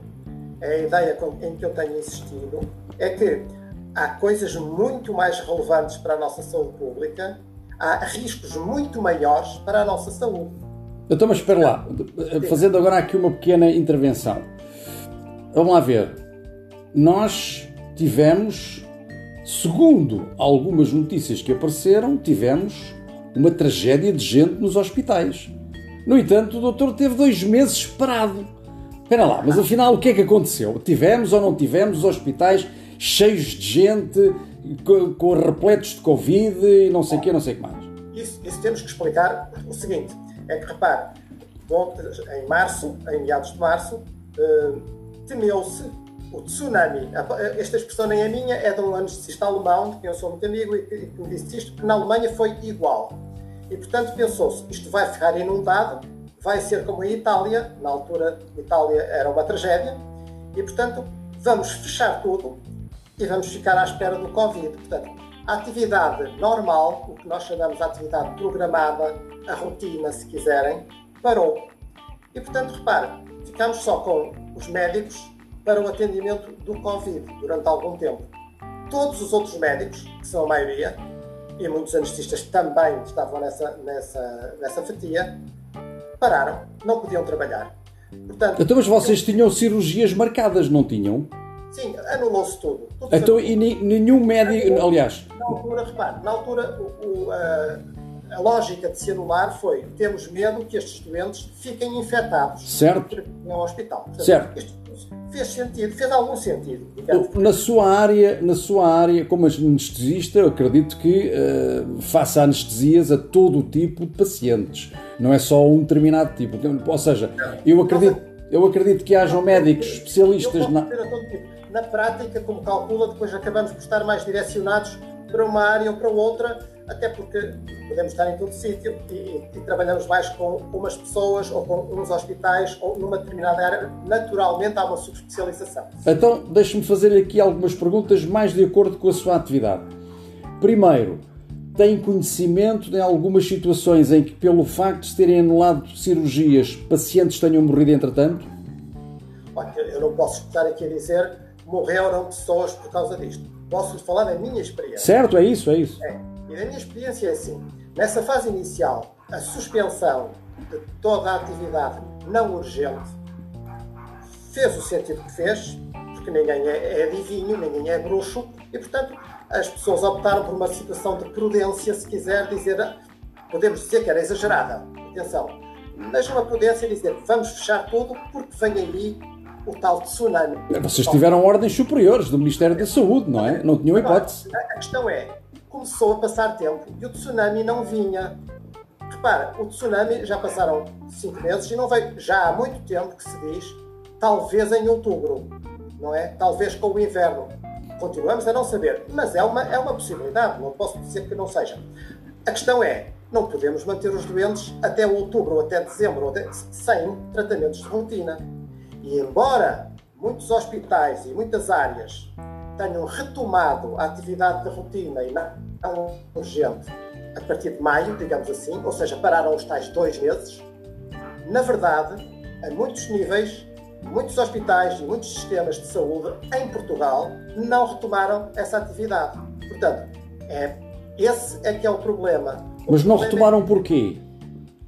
A ideia em que eu tenho insistido é que há coisas muito mais relevantes para a nossa saúde pública, há riscos muito maiores para a nossa saúde. Então, mas espera lá, fazendo agora aqui uma pequena intervenção. Vamos lá ver. Nós tivemos, segundo algumas notícias que apareceram, tivemos uma tragédia de gente nos hospitais. No entanto, o doutor teve dois meses parado. Espera lá, mas afinal o que é que aconteceu? Tivemos ou não tivemos os hospitais cheios de gente, com, com repletos de Covid e não sei o quê, não sei o que mais. Isso, isso, temos que explicar o seguinte: é que repare, em março, em meados de março, uh, temeu-se o tsunami. Esta expressão nem é minha, é de um anestesista alemão, de quem eu sou muito amigo, e que me disse isto, que na Alemanha foi igual. E portanto pensou-se: isto vai ficar inundado, vai ser como a Itália, na altura Itália era uma tragédia, e portanto vamos fechar tudo e vamos ficar à espera do Covid. Portanto, a atividade normal, o que nós chamamos de atividade programada, a rotina, se quiserem, parou. E, portanto, repare, ficamos só com os médicos para o atendimento do Covid durante algum tempo. Todos os outros médicos, que são a maioria, e muitos anestesistas também estavam nessa, nessa, nessa fatia, pararam, não podiam trabalhar. Portanto, então, mas vocês tinham cirurgias marcadas, não tinham? Sim, anulou-se tudo. tudo então, e nenhum médico, aliás... Na altura, repare, na altura o, a, a, lógica de se anular foi temos medo que estes doentes fiquem infectados certo. no hospital. Portanto, certo. Isto fez sentido, fez algum sentido. Na sua área, na sua área, como anestesista, eu acredito que uh, faça anestesias a todo o tipo de pacientes, não é só um determinado tipo. Ou seja, eu acredito, eu acredito que hajam médicos especialistas na... Tipo. na prática, como calcula, depois acabamos por estar mais direcionados para uma área ou para outra até porque podemos estar em todo sítio e, e, trabalhamos mais com umas pessoas ou com uns hospitais ou numa determinada área. Naturalmente há uma subespecialização. Então, deixe-me fazer aqui algumas perguntas mais de acordo com a sua atividade. Primeiro, tem conhecimento de algumas situações em que, pelo facto de se terem anulado cirurgias, pacientes tenham morrido entretanto? Olha, eu não posso estar aqui a dizer morreram pessoas por causa disto. Posso falar da minha experiência. Certo, é isso, é isso. É. E na minha experiência é assim: nessa fase inicial, a suspensão de toda a atividade não urgente fez o sentido que fez, porque ninguém é, é adivinho, ninguém é bruxo, e portanto as pessoas optaram por uma situação de prudência, se quiser dizer, podemos dizer que era exagerada, atenção, mas uma prudência dizer vamos fechar tudo porque vem aí o tal tsunami. Vocês tiveram ordens superiores do Ministério da Saúde, não é? Não tinham hipótese. A questão é, começou a passar tempo e o tsunami não vinha. Repara, o tsunami já passaram cinco meses e não veio. Já há muito tempo que se diz, talvez em outubro, não é? Talvez com o inverno. Continuamos a não saber, mas é uma, é uma possibilidade, não posso dizer que não seja. A questão é, não podemos manter os doentes até outubro ou até dezembro ou sem tratamentos de rotina. E embora muitos hospitais e muitas áreas tenham retomado a atividade de rotina e não urgente a partir de maio, digamos assim, ou seja, pararam os tais dois meses, na verdade, a muitos níveis, muitos hospitais e muitos sistemas de saúde em Portugal não retomaram essa atividade. Portanto, é, esse é que é o problema. O Mas não problema retomaram é... porquê?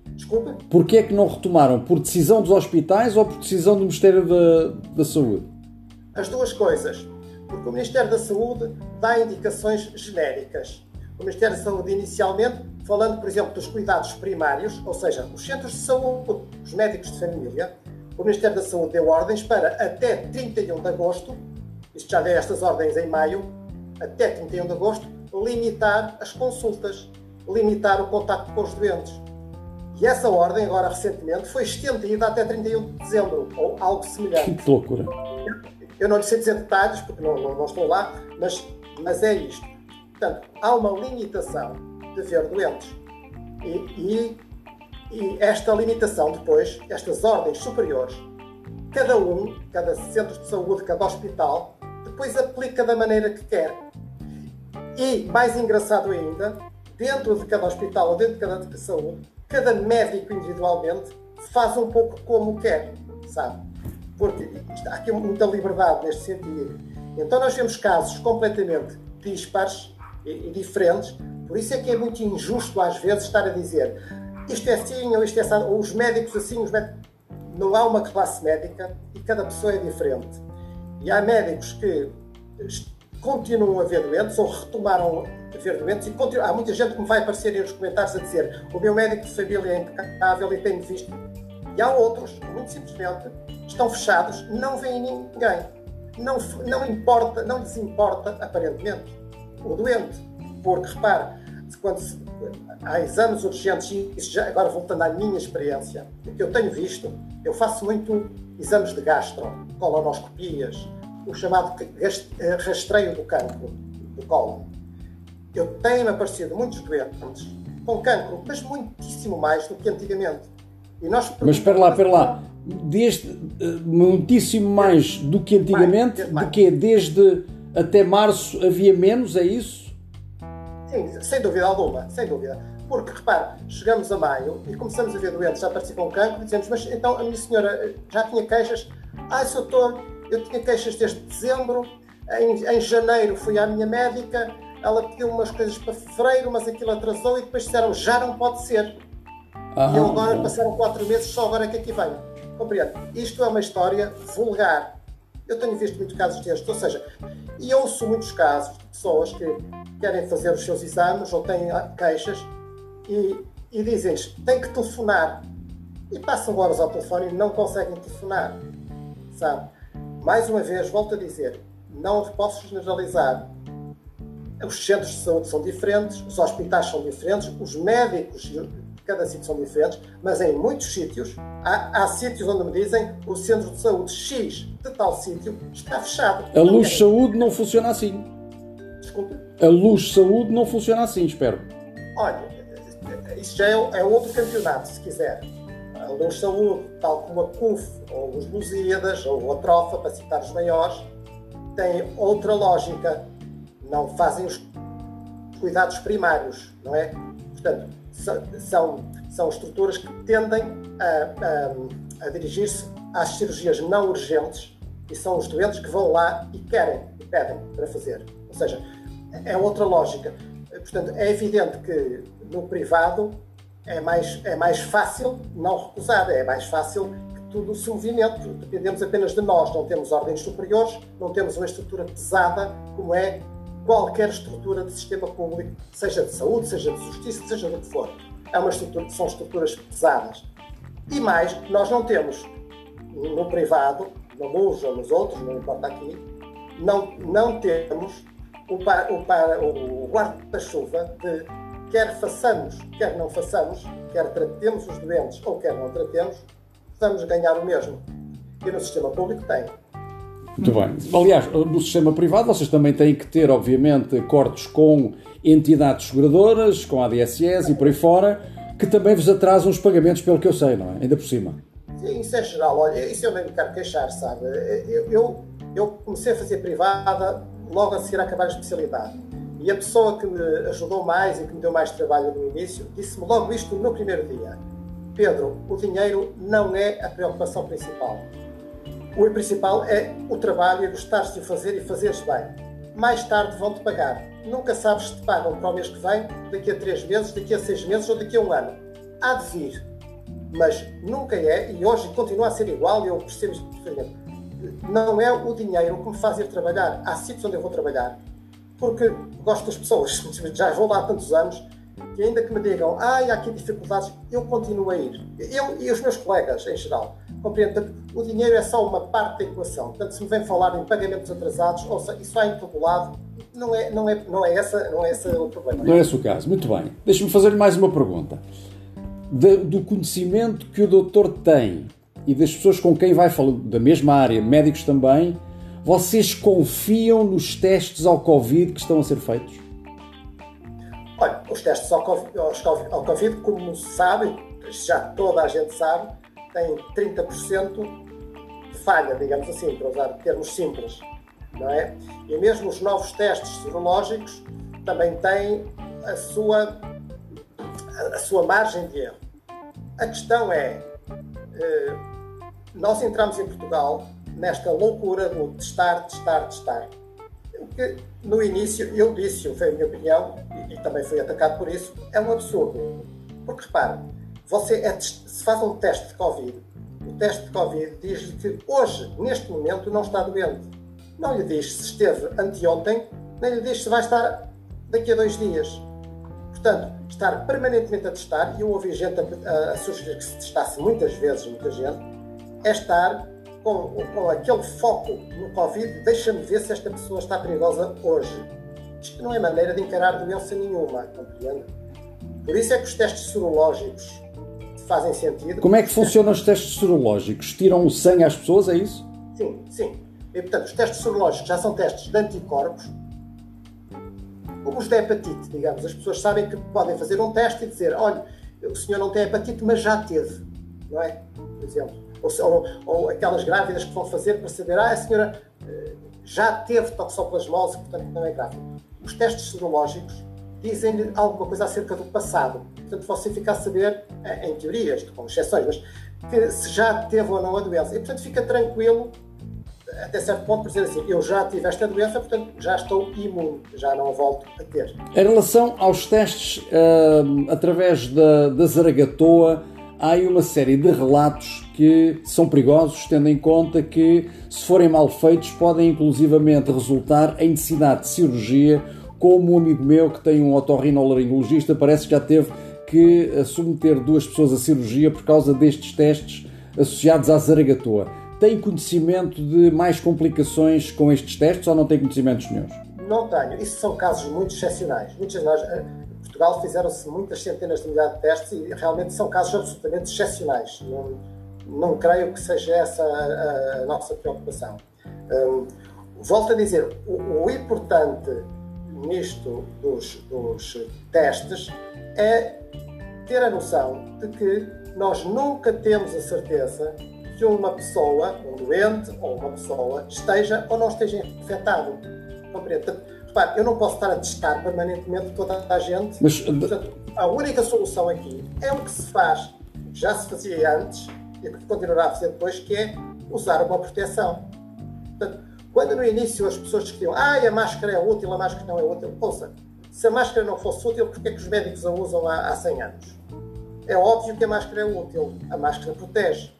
Desculpa? Porquê é que não retomaram? Por decisão dos hospitais ou por decisão do Ministério da, da Saúde? As duas coisas porque o Ministério da Saúde dá indicações genéricas. O Ministério da Saúde, inicialmente, falando, por exemplo, dos cuidados primários, ou seja, os centros de saúde, os médicos de família, o Ministério da Saúde deu ordens para, até 31 de agosto, isto já deu estas ordens em maio, até 31 de agosto, limitar as consultas, limitar o contacto com os doentes. E essa ordem, agora recentemente, foi estendida até 31 de dezembro, ou algo semelhante. Que loucura! Eu não lhe sei dizer detalhes, porque não, não, não, estou lá, mas, mas é isto. Portanto, há uma limitação de ver doentes. E, e, e esta limitação, depois, estas ordens superiores, cada um, cada centro de saúde, cada hospital, depois aplica da maneira que quer. E, mais engraçado ainda, dentro de cada hospital ou dentro de cada de saúde, cada médico individualmente faz um pouco como quer, sabe? porque há aqui muita liberdade neste sentido. Então nós vemos casos completamente dispares e, e diferentes, por isso é que é muito injusto às vezes estar a dizer isto é assim ou isto é assim, os médicos assim, os médicos... não há uma classe médica e cada pessoa é diferente. E há médicos que continuam a ver doentes ou retomaram a ver doentes e há muita gente que me vai aparecer nos comentários a dizer o meu médico de família é impecável e tem-me visto. E há outros que muito simplesmente estão fechados, não vem ninguém. Não, não importa, não lhes importa, aparentemente, o doente. Porque, repare, quando se, há exames urgentes, e já, agora voltando à minha experiência, o que eu tenho visto, eu faço muito exames de gastro, colonoscopias, o chamado eh, rastreio do cancro, do colo. Eu tenho aparecido muitos doentes com cancro, mas muitíssimo mais do que antigamente. E nós mas espera lá, espera lá desde uh, muitíssimo mais do que antigamente, mais, mais. de que desde até março havia menos, é isso? Sim, sem dúvida alguma, sem dúvida. Porque, repare, chegamos a maio e começamos a ver doentes já participam com cancro e dizemos, mas então a minha senhora eh, já tinha queixas? Ah, Sr. Doutor, eu tinha queixas desde dezembro, em, em janeiro fui à minha médica, ela pediu umas coisas para fevereiro, mas aquilo atrasou e depois disseram, já não pode ser. e eu agora passaram quatro meses, só agora é que aqui venho. Compreende? Isto é uma história vulgar. Eu tenho visto muitos casos destes, ou seja, e ouço muitos casos de pessoas que querem fazer os seus exames ou têm queixas e, e dizem-lhes tem que telefonar. E passam horas ao telefone e não conseguem telefonar. Sabe? Mais uma vez, volto a dizer, não posso generalizar. Os centros de saúde são diferentes, os hospitais são diferentes, os médicos cada sítio são diferentes, mas em muitos sítios, há, há sítios onde me dizem o centro de saúde X de tal sítio está fechado. A luz saúde não funciona assim. Desculpe? A luz saúde não funciona assim, espero. Olha, isso já é, é outro campeonato, se quiser. A luz saúde, tal como a CUF, ou os Lusíadas, ou a Trofa, para citar os maiores, têm outra lógica. Não fazem os cuidados primários, não é? Portanto, são, são estruturas que tendem a, a, a dirigir-se às cirurgias não urgentes e são os doentes que vão lá e querem e pedem para fazer. Ou seja, é outra lógica. Portanto, é evidente que no privado é mais, é mais fácil não recusar, é mais fácil que tudo se movimente. Dependemos apenas de nós, não temos ordens superiores, não temos uma estrutura pesada como é qualquer estrutura de sistema público, seja de saúde, seja de justiça, seja do que for. É uma estrutura, são estruturas pesadas. E mais, nós não temos no privado, no MUS ou nos outros, não importa aqui, não, não temos o, o, o guarda-chuva de quer façamos, quer não façamos, quer tratemos os doentes ou quer não tratemos, vamos ganhar o mesmo. E no sistema público tem. Muito bem. Aliás, no sistema privado vocês também têm que ter, obviamente, cortes com entidades seguradoras, com ADSS e por aí fora, que também vos atrasam os pagamentos, pelo que eu sei, não é? Ainda por cima. Sim, isso é geral. Olha, isso eu nem me quero queixar, sabe? Eu, eu, eu comecei a fazer privada logo a seguir a acabar a especialidade. E a pessoa que me ajudou mais e que me deu mais trabalho no início disse-me logo isto no meu primeiro dia: Pedro, o dinheiro não é a preocupação principal. O principal é o trabalho e gostares de o fazer e fazeres bem. Mais tarde vão-te pagar. Nunca sabes se te pagam para o mês que vem, daqui a três meses, daqui a seis meses ou daqui a um ano. Há de vir. Mas nunca é, e hoje continua a ser igual, eu percebo isto diferente. Não é o dinheiro que me faz ir trabalhar. Há sítios onde eu vou trabalhar porque gosto das pessoas. *laughs* Já vou lá há tantos anos que ainda que me digam, ah, há aqui dificuldades, eu continuo a ir. Eu e os meus colegas, em geral, compreendo o dinheiro é só uma parte da equação. Portanto, se me vem falar em pagamentos atrasados, ou seja, isso vai em todo lado, não é, não é, não é, essa, não é esse o problema. Não é esse o caso. Muito bem. Deixe-me fazer mais uma pergunta. De, do conhecimento que o doutor tem e das pessoas com quem vai falar, da mesma área, médicos também, vocês confiam nos testes ao Covid que estão a ser feitos? Olha, os testes ao COVID, como se sabe, já toda a gente sabe, têm 30% de falha, digamos assim, para usar termos simples. Não é? E mesmo os novos testes serológicos também têm a sua, a sua margem de erro. A questão é, eh, nós entramos em Portugal nesta loucura do testar, testar, testar. No início eu disse, foi a minha opinião, e, e também fui atacado por isso, é um absurdo. Porque repare, você é, se faz um teste de Covid, o teste de Covid diz-lhe que hoje, neste momento, não está doente. Não lhe diz se esteve anteontem, nem lhe diz se vai estar daqui a dois dias. Portanto, estar permanentemente a testar, e eu ouvi gente a, a sugerir que se testasse muitas vezes, muita gente, é estar com, com aquele foco no Covid, deixa-me ver se esta pessoa está perigosa hoje. Isto não é maneira de encarar doença nenhuma, compreende? Por isso é que os testes sorológicos fazem sentido. Como é que funcionam os testes sorológicos? Tiram o sangue às pessoas, é isso? Sim, sim. E, portanto, os testes sorológicos já são testes de anticorpos, como os da hepatite, digamos. As pessoas sabem que podem fazer um teste e dizer: olha, o senhor não tem hepatite, mas já teve, não é? Por exemplo ou, ou, ou, aquelas grávidas que vão fazer para saber, ah, a senhora eh, já teve toxoplasmose, portanto não é grávida. Os testes serológicos dizem-lhe alguma coisa acerca do passado. Portanto, você fica a saber, eh, em teorias, com exceções, mas que se já teve ou não a doença. E, portanto, fica tranquilo, até certo ponto, por dizer assim, eu já tive esta doença, portanto, já estou imune, já não volto a ter. Em relação aos testes uh, através da, da Zaragatoa, há aí uma série de relatos que são perigosos, tendo em conta que, se forem mal feitos, podem inclusivamente resultar em necessidade de cirurgia, como um amigo meu que tem um otorrinolaringologista parece que já teve que submeter duas pessoas à cirurgia por causa destes testes associados à zaragatoa. Tem conhecimento de mais complicações com estes testes ou não tem conhecimentos nenhum? Não tenho. Isso são casos muito excepcionais. Muitas em Portugal fizeram-se muitas centenas de milhares de testes e realmente são casos absolutamente excepcionais. Não, não creio que seja essa a, a nossa preocupação. Um, volto a dizer, o, o importante nisto dos, dos testes é ter a noção de que nós nunca temos a certeza que uma pessoa, um doente ou uma pessoa, esteja ou não esteja infectado. Compreende? Repare, eu não posso estar a testar permanentemente toda a gente. Mas, Portanto, a única solução aqui é o que se faz, já se fazia antes e que continuará a fazer depois, que é usar uma proteção. Portanto, quando no início as pessoas discutiam ah, a máscara é útil, a máscara não é útil, ouça, se a máscara não fosse útil, porquê é que os médicos a usam há, há 100 anos? É óbvio que a máscara é útil, a máscara protege.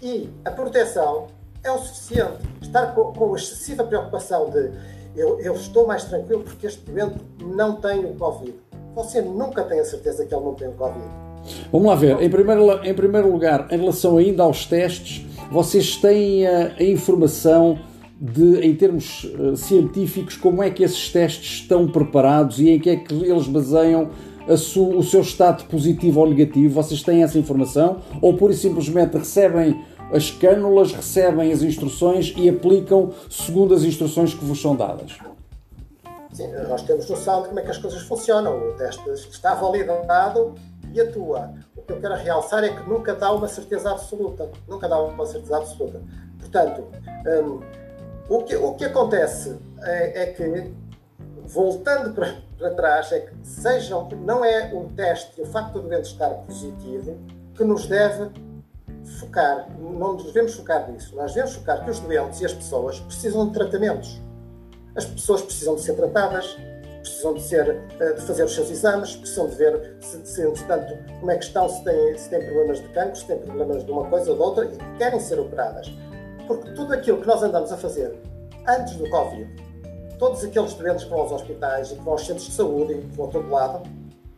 E a proteção é o suficiente. Estar com, com excessiva preocupação de eu, eu, estou mais tranquilo porque este doente não tem o Covid. Você nunca tem a certeza que ele não tem o Covid. Vamos lá ver. Em primeiro, em primeiro lugar, em relação ainda aos testes, vocês têm a, a informação de, em termos uh, científicos, como é que esses testes estão preparados e em que é que eles baseiam su, o seu estado positivo ou negativo? Vocês têm essa informação? Ou pura e simplesmente recebem as cânulas, recebem as instruções e aplicam segundo as instruções que vos são dadas? Sim, nós temos noção de como é que as coisas funcionam. O teste está validado e atua. O que eu quero realçar é que nunca dá uma certeza absoluta. Nunca dá uma certeza absoluta. Portanto, um, o que, o que acontece é, é que, voltando para, para trás, é que sejam, não é o teste, o facto do doente estar positivo, que nos deve focar, não nos devemos focar nisso. Nós devemos focar que os doentes e as pessoas precisam de tratamentos. As pessoas precisam de ser tratadas, precisam de, ser, eh, de fazer os seus exames, precisam de ver se, se entretanto, como é que estão, se têm, se têm problemas de cancro, se têm problemas de uma coisa ou de outra e querem ser operadas. Porque tudo aquilo que nós andamos a fazer antes do Covid, todos aqueles doentes que vão aos hospitais e que vão aos centros de saúde e que vão a todo lado,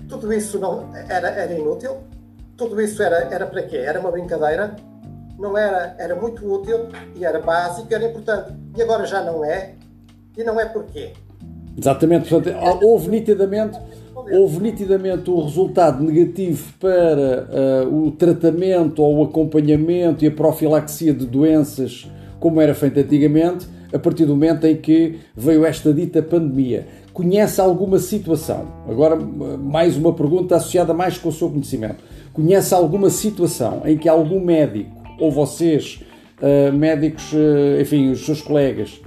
tudo isso não, era, era inútil? Tudo isso era, era para quê? Era uma brincadeira? Não era, era muito útil e era básico, era importante. E agora já não é. E não é porquê? Exatamente, portanto, houve nitidamente, houve nitidamente o resultado negativo para uh, o tratamento ou o acompanhamento e a profilaxia de doenças como era feito antigamente, a partir do momento em que veio esta dita pandemia. Conhece alguma situação? Agora, mais uma pergunta associada mais com o seu conhecimento. Conhece alguma situação em que algum médico, ou vocês, uh, médicos, uh, enfim, os seus colegas,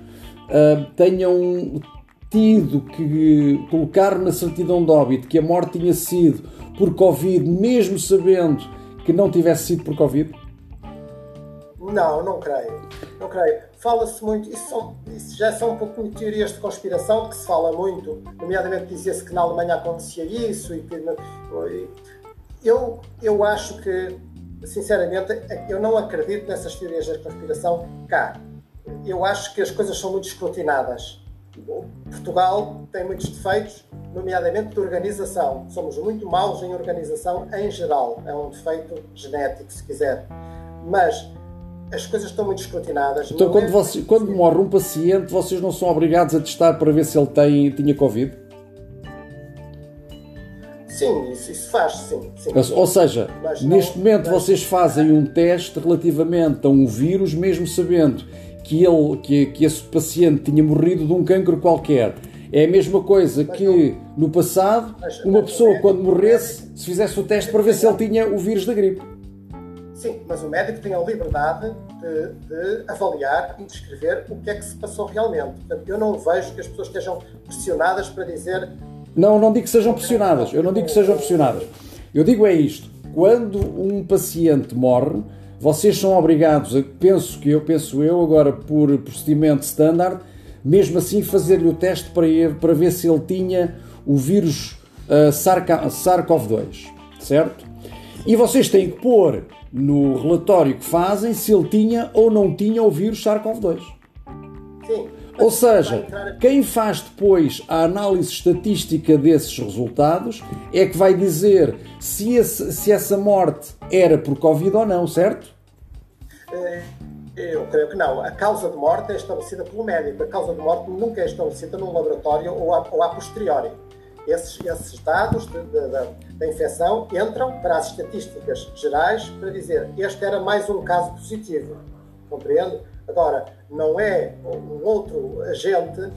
uh, tenham tido que colocar na certidão de óbito que a morte tinha sido por Covid, mesmo sabendo que não tivesse sido por Covid? Não, não creio. Não creio. Fala-se muito, isso, são, isso, já são um pouco teorias de conspiração que se fala muito, nomeadamente dizia-se que na Alemanha acontecia isso e que. Eu, eu acho que, sinceramente, eu não acredito nessas teorias de conspiração cá. Eu acho que as coisas são muito escrutinadas Portugal tem muitos defeitos, nomeadamente de organização. Somos muito maus em organização em geral. É um defeito genético, se quiser. Mas as coisas estão muito escrutinadas. Então, quando, é... você, quando morre um paciente, vocês não são obrigados a testar para ver se ele tem, tinha Covid? Sim, isso, isso faz, sim. sim. Ou seja, mas neste não, momento mas... vocês fazem um teste relativamente a um vírus, mesmo sabendo que, ele, que, que esse paciente tinha morrido de um cancro qualquer. É a mesma coisa que no passado uma pessoa quando morresse se fizesse o teste para ver se ele tinha o vírus da gripe. Sim, mas o médico tem a liberdade de, de, avaliar e descrever o que é que se passou realmente. Portanto, eu não vejo que as pessoas estejam pressionadas para dizer. Não, não digo que sejam pressionadas. Eu não digo que sejam pressionadas. Eu digo é isto. Quando um paciente morre, vocês são obrigados, a, penso que eu penso eu agora por procedimento standard, mesmo assim fazer-lhe o teste para, para ver se ele tinha o vírus uh, SARS-CoV-2, certo? E vocês têm que pôr no relatório que fazem se ele tinha ou não tinha o vírus SARS-CoV-2. Sim. Ou seja, quem faz depois a análise estatística desses resultados é que vai dizer se, esse, se essa morte era por Covid ou não, certo? Eh, eu creio que não. A causa de morte é estabelecida pelo médico. A causa de morte nunca é estabelecida num laboratório ou a, ou a posteriori. Esses, esses dados da infecção entram para as estatísticas gerais para dizer este era mais um caso positivo. Compreende? Agora, não é um outro agente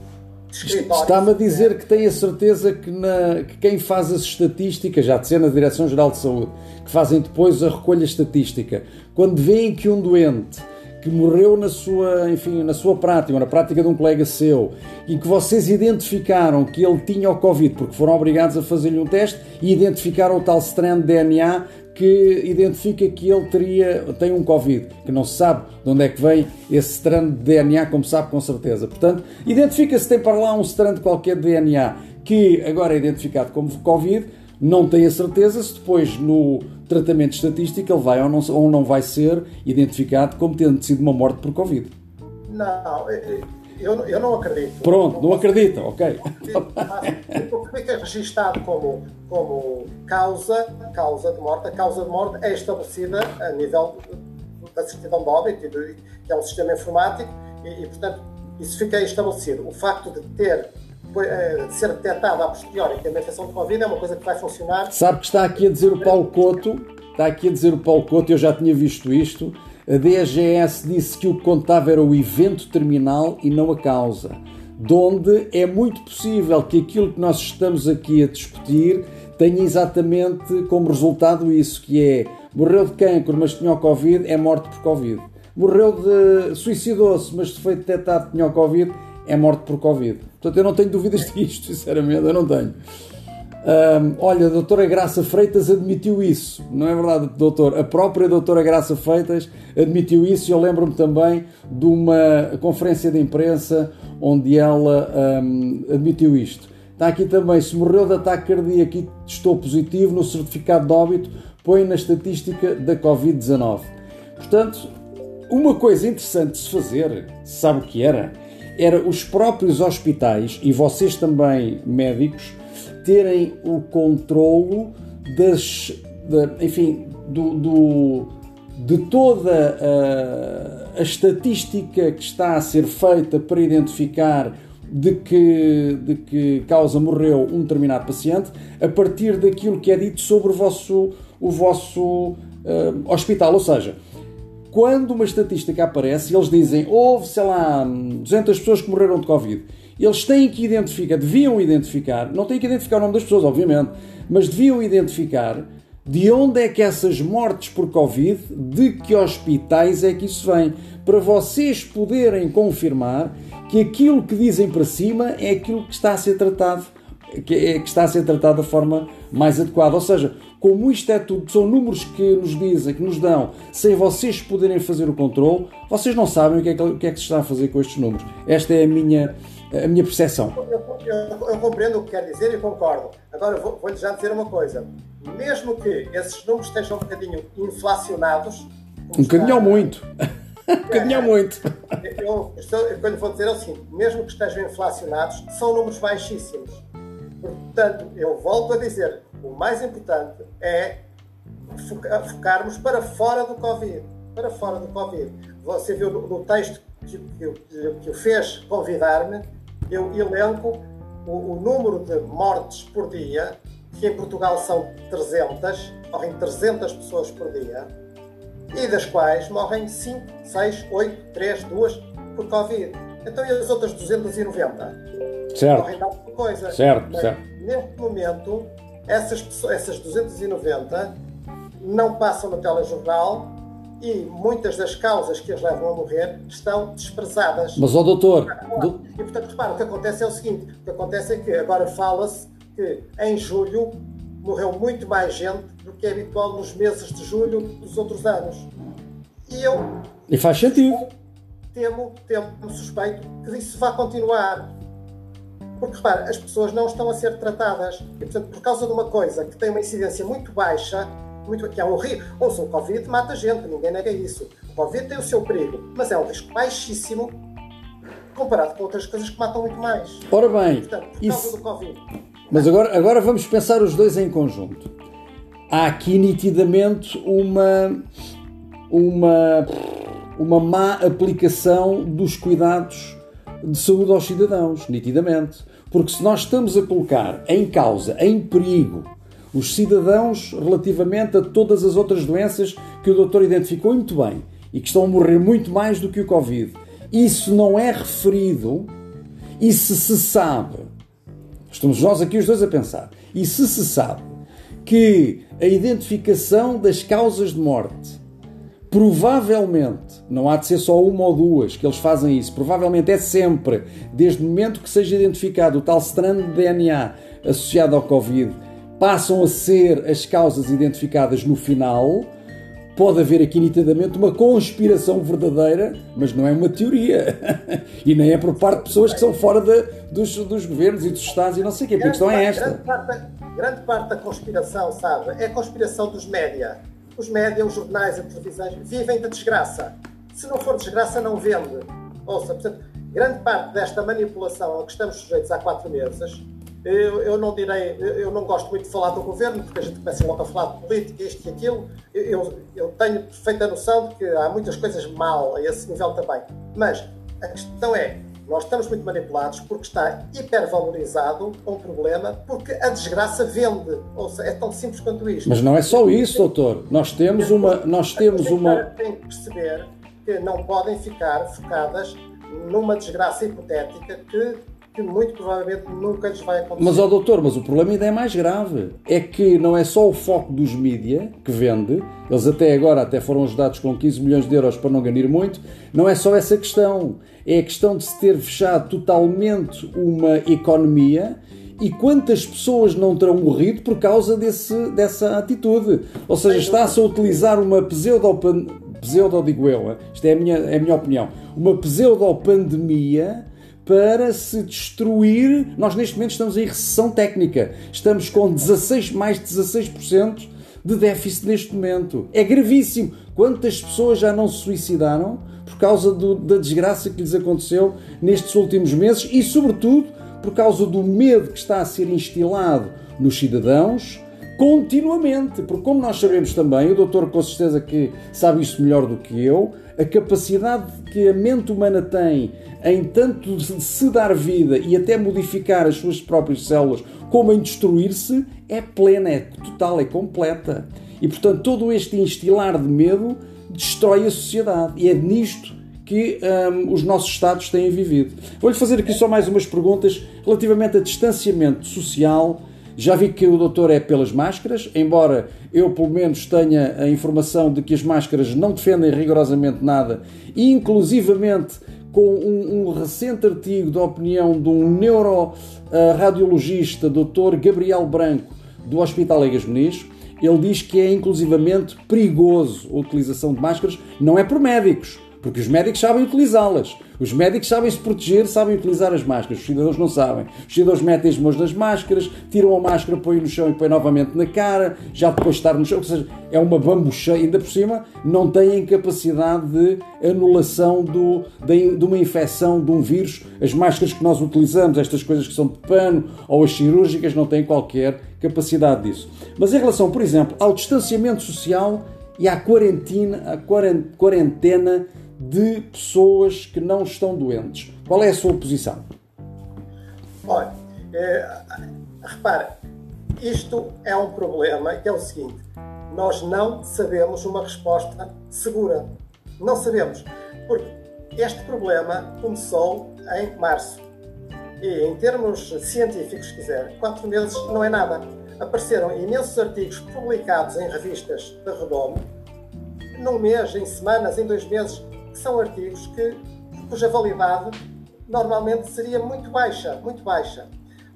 Está-me a dizer que tem a certeza que, na, que, quem faz as estatísticas, já de ser na Direção-Geral de Saúde, que fazem depois a recolha estatística, quando veem que um doente que morreu na sua, enfim, na sua prática, na prática de um colega seu, e que vocês identificaram que ele tinha o Covid, porque foram obrigados a fazer-lhe um teste e identificaram o tal strand DNA que identifica que ele teria, tem um Covid, que não se sabe de onde é que vem esse strand de DNA, como sabe com certeza. Portanto, identifica se tem para lá um strand qualquer de DNA que agora é identificado como Covid, não tem a certeza se depois no tratamento estatístico ele vai ou não, ou não vai ser identificado como tendo sido uma morte por Covid. Não, eu, eu não acredito. Pronto, não, não acredita, ok. O que fica registado como, como causa, causa de morte, a causa de morte é estabelecida a nível da certidão de óbito, que é um sistema informático, e, e portanto isso fica estabelecido. O facto de ter eh, de ser detectada a posteriori que a infecção de Covid é uma coisa que vai funcionar. Sabe que está aqui a dizer o Paulo Couto, está aqui a dizer o Paulo Couto, eu já tinha visto isto. A DGS disse que o que contava era o evento terminal e não a causa. Donde é muito possível que aquilo que nós estamos aqui a discutir tenha exatamente como resultado isso, que é morreu de cancro, mas tinha o Covid, é morte por Covid. Morreu de. suicidou-se, mas foi detectado que tinha o Covid, é morte por Covid. Portanto, eu não tenho dúvidas *laughs* disto, sinceramente, eu não tenho. Um, olha, a doutora Graça Freitas admitiu isso, não é verdade, doutor? A própria doutora Graça Freitas admitiu isso e eu lembro-me também de uma conferência de imprensa onde ela um, admitiu isto. Está aqui também, se morreu de ataque cardíaco e estou positivo no certificado de óbito, põe na estatística da Covid-19. Portanto, uma coisa interessante de se fazer, sabe o que era? era os próprios hospitais e vocês também médicos terem o controlo das, de, enfim, do, do, de toda a, a estatística que está a ser feita para identificar de que, de que causa morreu um determinado paciente, a partir daquilo que é dito sobre o vosso, o vosso uh, hospital. Ou seja, quando uma estatística aparece, eles dizem houve, sei lá, 200 pessoas que morreram de Covid. Eles têm que identificar, deviam identificar, não têm que identificar o nome das pessoas, obviamente, mas deviam identificar de onde é que essas mortes por Covid, de que hospitais é que isso vem, para vocês poderem confirmar que aquilo que dizem para cima é aquilo que está a ser tratado, que, é, que está a ser tratado da forma mais adequada. Ou seja, como isto é tudo, são números que nos dizem, que nos dão, sem vocês poderem fazer o controle, vocês não sabem o que é que, o que, é que se está a fazer com estes números. Esta é a minha, a minha percepção. Eu, eu, eu compreendo o que quer dizer e concordo. Agora vou-lhe vou já dizer uma coisa. Mesmo que esses números estejam um bocadinho inflacionados. Um bocadinho ou muito. *laughs* um bocadinho ou muito. Eu, eu, eu, eu vou dizer é o seguinte: mesmo que estejam inflacionados, são números baixíssimos. Portanto, eu volto a dizer, o mais importante é focarmos para fora do Covid. Para fora do Covid. Você viu no, texto que, que, que o fez convidar-me, eu elenco o, o, número de mortes por dia, que em Portugal são 300, morrem 300 pessoas por dia, e das quais morrem 5, 6, 8, 3, 2 por Covid. Então e as outras 290? Certo. Morrem de alguma coisa. Certo, Mas, certo. Neste momento, essas, pessoas, essas 290 não passam no telejornal e muitas das causas que as levam a morrer estão desprezadas. Mas, ó doutor... E, portanto, repara, o que acontece é o seguinte, o que acontece é que agora fala-se que em julho morreu muito mais gente do que é habitual nos meses de julho dos outros anos. E eu... E faz sentido. Temo, temo, suspeito que isso vai continuar. Porque, repara, as pessoas não estão a ser tratadas. E, portanto, por causa de uma coisa que tem uma incidência muito baixa, muito, que é um risco. Ouça, o Covid mata gente, ninguém nega isso. O Covid tem o seu perigo, mas é um risco baixíssimo comparado com outras coisas que matam muito mais. Ora bem, Portanto, por isso... do Covid. Mas agora, agora vamos pensar os dois em conjunto. Há aqui nitidamente uma, uma, uma má aplicação dos cuidados de saúde aos cidadãos, nitidamente. Porque se nós estamos a colocar em causa, em perigo, os cidadãos relativamente a todas as outras doenças que o doutor identificou muito bem e que estão a morrer muito mais do que o Covid, isso não é referido. E se se sabe, estamos nós aqui os dois a pensar, e se se sabe que a identificação das causas de morte provavelmente, não há de ser só uma ou duas que eles fazem isso, provavelmente é sempre, desde o momento que seja identificado o tal strand de DNA associado ao Covid, passam a ser as causas identificadas no final pode haver aqui nitidamente uma conspiração verdadeira, mas não é uma teoria. *laughs* e nem é por parte de pessoas que são fora de, dos, dos, governos e dos Estados e não sei o quê. Porque a questão é esta. Grande parte, da, grande parte da conspiração, sabe, é a conspiração dos média. Os média, os jornais, as televisões, vivem da desgraça. Se não for desgraça, não vende. Ouça, portanto, grande parte desta manipulação a que estamos sujeitos há quatro meses eu, eu, não direi, eu não gosto muito de falar do governo, porque a gente começa logo a falar de política, isto e aquilo. Eu, eu tenho perfeita noção de que há muitas coisas mal a esse nível também. Mas a questão é, nós estamos muito manipulados porque está hipervalorizado um problema, porque a desgraça vende. Ou seja, é tão simples quanto isto. Mas não é só isso, doutor. Nós temos uma. Nós temos uma. Tem que perceber que não podem ficar focadas numa desgraça hipotética que que muito provavelmente nunca lhes vai acontecer. Mas, ó doutor, mas o problema ainda é mais grave. É que não é só o foco dos mídia que vende, eles até agora até foram ajudados com 15 milhões de euros para não ganhar muito, não é só essa questão. É a questão de se ter fechado totalmente uma economia e quantas pessoas não terão morrido por causa desse, dessa atitude. Ou seja, está-se a utilizar uma pseudo, pseudo digo eu, isto é a minha, é a minha opinião, uma pseudo-pandemia para se destruir. Nós neste momento estamos em recessão técnica. Estamos com 16, mais de 16% de déficit neste momento. É gravíssimo. Quantas pessoas já não se suicidaram por causa do, da desgraça que lhes aconteceu nestes últimos meses e, sobretudo, por causa do medo que está a ser instilado nos cidadãos continuamente, porque como nós sabemos também, o doutor com certeza que sabe isso melhor do que eu, a capacidade que a mente humana tem em tanto se dar vida e até modificar as suas próprias células, como em destruir-se, é plena, é total, é completa. E portanto, todo este instilar de medo destrói a sociedade. E é nisto que um, os nossos Estados têm vivido. Vou-lhe fazer aqui só mais umas perguntas relativamente a distanciamento social já vi que o doutor é pelas máscaras, embora eu, pelo menos, tenha a informação de que as máscaras não defendem rigorosamente nada, e inclusivamente com um, um recente artigo da opinião de um neuroradiologista, doutor Gabriel Branco, do Hospital Egas Muniz, ele diz que é inclusivamente perigoso a utilização de máscaras, não é por médicos, porque os médicos sabem utilizá-las. Os médicos sabem se proteger, sabem utilizar as máscaras. Os cidadãos não sabem. Os cidadãos metem as mãos nas máscaras, tiram a máscara, põem no chão e põem novamente na cara, já depois de estar no chão. Ou seja, é uma bambucha. Ainda por cima, não têm capacidade de anulação do, de, de uma infecção de um vírus. As máscaras que nós utilizamos, estas coisas que são de pano ou as cirúrgicas, não têm qualquer capacidade disso. Mas em relação, por exemplo, ao distanciamento social e à quarentena, à quarentena de pessoas que não estão doentes. Qual é a sua posição? Olha, é, repara, isto é um problema que é o seguinte: nós não sabemos uma resposta segura. Não sabemos. Porque este problema começou em março. E em termos científicos, se quiser, quatro meses não é nada. Apareceram imensos artigos publicados em revistas de redomo, num mês, em semanas, em dois meses, que são artigos que, cuja validade normalmente seria muito baixa, muito baixa.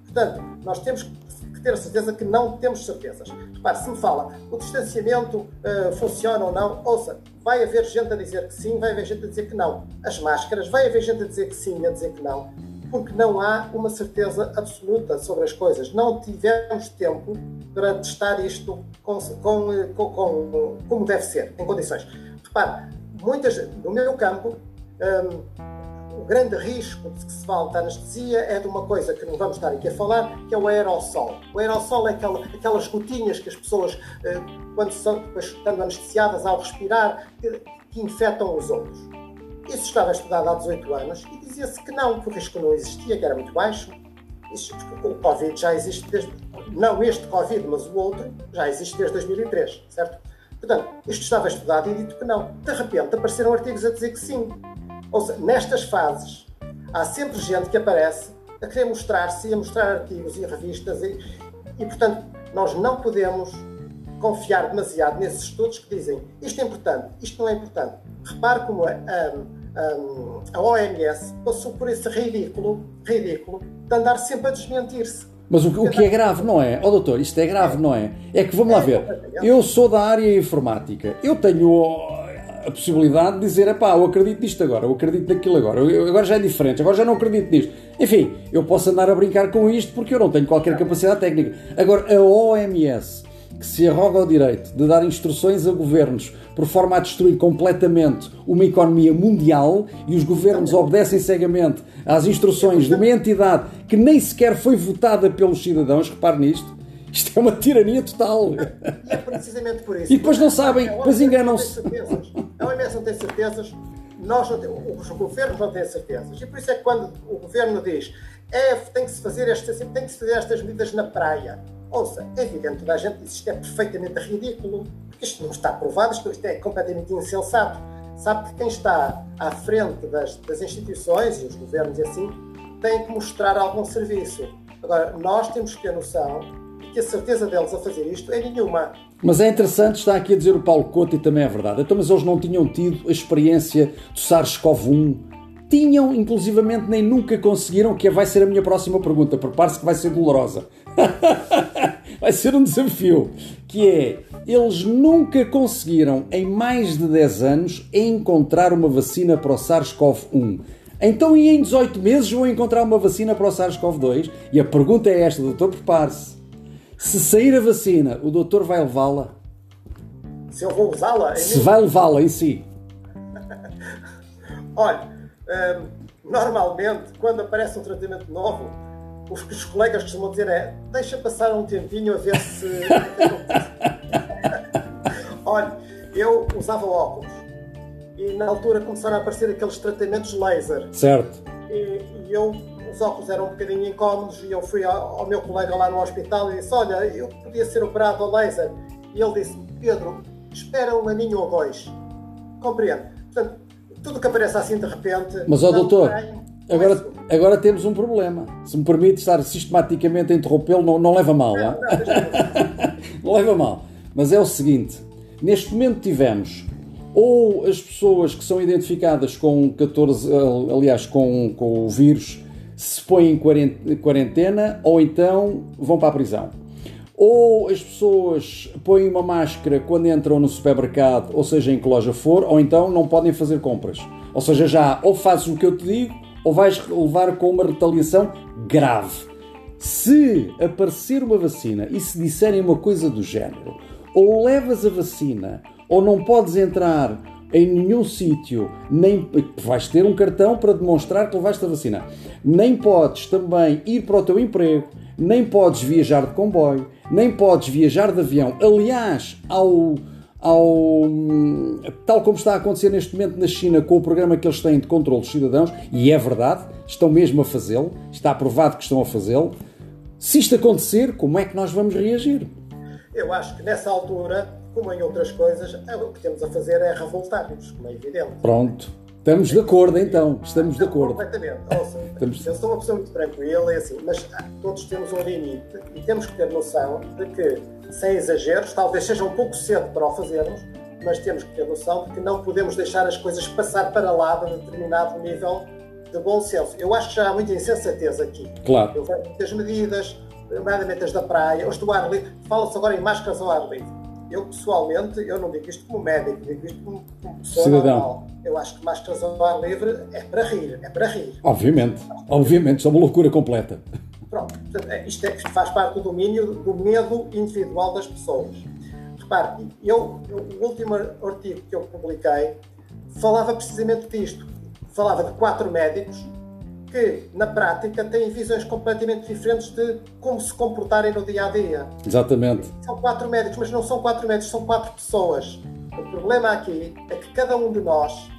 Portanto, nós temos que ter a certeza que não temos certezas. Repare, se me fala, o distanciamento uh, funciona ou não, ouça, vai haver gente a dizer que sim, vai haver gente a dizer que não. As máscaras, vai haver gente a dizer que sim e a dizer que não. porque não há uma certeza absoluta sobre as coisas. Não tivemos tempo para testar isto com, com, com, como deve ser, em condições. Repare, muitas, no meu campo, um, o grande risco de que se volta a anestesia é de uma coisa que não vamos estar aqui a falar, que é o aerossol. O aerossol é aquela, aquelas gotinhas que as pessoas, uh, quando são, depois estando anestesiadas ao respirar, que, que infectam os outros. Isso estava estudado há 18 anos e dizia-se que não, que o risco não existia, que era muito baixo. Isso, o Covid já existe desde. Não este Covid, mas o outro, já existe desde 2003, certo? Portanto, isto estava estudado e dito que não. De repente apareceram artigos a dizer que sim. Ou seja, nestas fases, há sempre gente que aparece a querer mostrar-se e a mostrar artigos e revistas e, e, portanto, nós não podemos confiar demasiado nesses estudos que dizem isto é importante, isto não é importante. Repare como a, a, a OMS passou por esse ridículo, ridículo de andar sempre a desmentir-se. Mas o, o, que é grave, não é? Ó oh, doutor, isto é grave, não é? É que vamos lá ver. Eu sou da área informática. Eu tenho a possibilidade de dizer, pá, eu acredito nisto agora, eu acredito naquilo agora, eu, agora já é diferente, agora já não acredito nisto. Enfim, eu posso andar a brincar com isto porque eu não tenho qualquer capacidade técnica. Agora, a OMS que se arroga o direito de dar instruções a governos por forma a destruir completamente uma economia mundial e os governos obedecem cegamente às instruções de uma entidade que nem sequer foi votada pelos cidadãos, repare nisto, isto é uma tirania total. E é precisamente por isso. E depois não sabem, depois enganam-se. A OMS não tem certezas, nós não temos, os governos não têm certezas. E por isso é que quando o governo diz é, tem que se fazer estas, tem que se fazer estas medidas na praia, Ouça, é evidente, toda a gente isto é perfeitamente ridículo, porque isto não está provado, isto é completamente insensato. Sabe que quem está à frente das, das instituições e os governos e assim tem que mostrar algum serviço. Agora, nós temos que ter noção que a certeza deles a fazer isto é nenhuma. Mas é interessante, está aqui a dizer o Paulo Couto e também é verdade. Então, mas eles não tinham tido a experiência do SARS-CoV-1 tinham, inclusivamente, nem nunca conseguiram, que vai ser a minha próxima pergunta. Prepare-se que vai ser dolorosa. *laughs* vai ser um desafio. Que é, eles nunca conseguiram, em mais de 10 anos, encontrar uma vacina para o SARS-CoV-1. Então, e em 18 meses vão encontrar uma vacina para o SARS-CoV-2? E a pergunta é esta, doutor, prepare-se. Se sair a vacina, o doutor vai levá-la? Se eu vou usá-la? Se vai levá-la em si. *laughs* Olha, normalmente, quando aparece um tratamento novo, os que os colegas costumam dizer é deixa passar um tempinho a ver se. *laughs* Olha, eu usava óculos e na altura começaram a aparecer aqueles tratamentos laser. Certo. E, e eu, os óculos eram um bocadinho incómodos e eu fui ao, ao, meu colega lá no hospital e disse: Olha, eu podia ser operado ao laser. E ele disse: Pedro, espera um aninho ou dois. Compreendo. Portanto, tudo que aparece assim de repente. Mas, ó doutor, agora, agora temos um problema. Se me permite estar sistematicamente a interrompê-lo, não, não leva mal, não, não, *laughs* não leva mal. Mas é o seguinte: neste momento tivemos ou as pessoas que são identificadas com 14, aliás, com, com o vírus, se põem em quarentena ou então vão para a prisão ou as pessoas põem uma máscara quando entram no supermercado, ou seja, em que loja for, ou então não podem fazer compras. Ou seja, já ou fazes o que eu te digo, ou vais levar com uma retaliação grave. Se aparecer uma vacina e se disserem uma coisa do género, ou levas a vacina, ou não podes entrar em nenhum sítio, nem vais ter um cartão para demonstrar que levaste a vacina. Nem podes também ir para o teu emprego, nem podes viajar de comboio, nem podes viajar de avião. Aliás, ao, ao, tal como está a acontecer neste momento na China com o programa que eles têm de controle dos cidadãos, e é verdade, estão mesmo a fazê-lo, está provado que estão a fazê-lo. Se isto acontecer, como é que nós vamos reagir? Eu acho que nessa altura, como em outras coisas, o que temos a fazer é revoltar-nos, como é evidente. Pronto. Estamos de acordo então, estamos de acordo. Completamente. Ouça, Estamos... Eu sou uma pessoa muito tranquila, é assim, mas todos temos um limite e temos que ter noção de que, sem exageros, talvez seja um pouco cedo para o fazermos, mas temos que ter noção de que não podemos deixar as coisas passar para lá de determinado nível de bom senso. Eu acho que já há muita insensatez aqui. Claro. Eu vejo muitas medidas, nomeadamente as da praia, os do ar livre, fala-se agora em máscaras ao ar livre. Eu pessoalmente, eu não digo isto como médico, digo isto como, como pessoa Cidadão. normal. Eu acho que máscaras ao ar livre é para rir, é para rir. Obviamente, obviamente, isso é uma loucura completa. Pronto, portanto, é- isto, é, isto faz parte do domínio do medo individual das pessoas. Repare, eu, eu- o último artigo que eu publiquei falava precisamente disto. Falava de quatro médicos que na prática têm visões completamente diferentes de como se comportarem no dia a dia. Exatamente. São quatro médicos, mas não são quatro médicos, são quatro pessoas. O problema aqui é que cada um de nós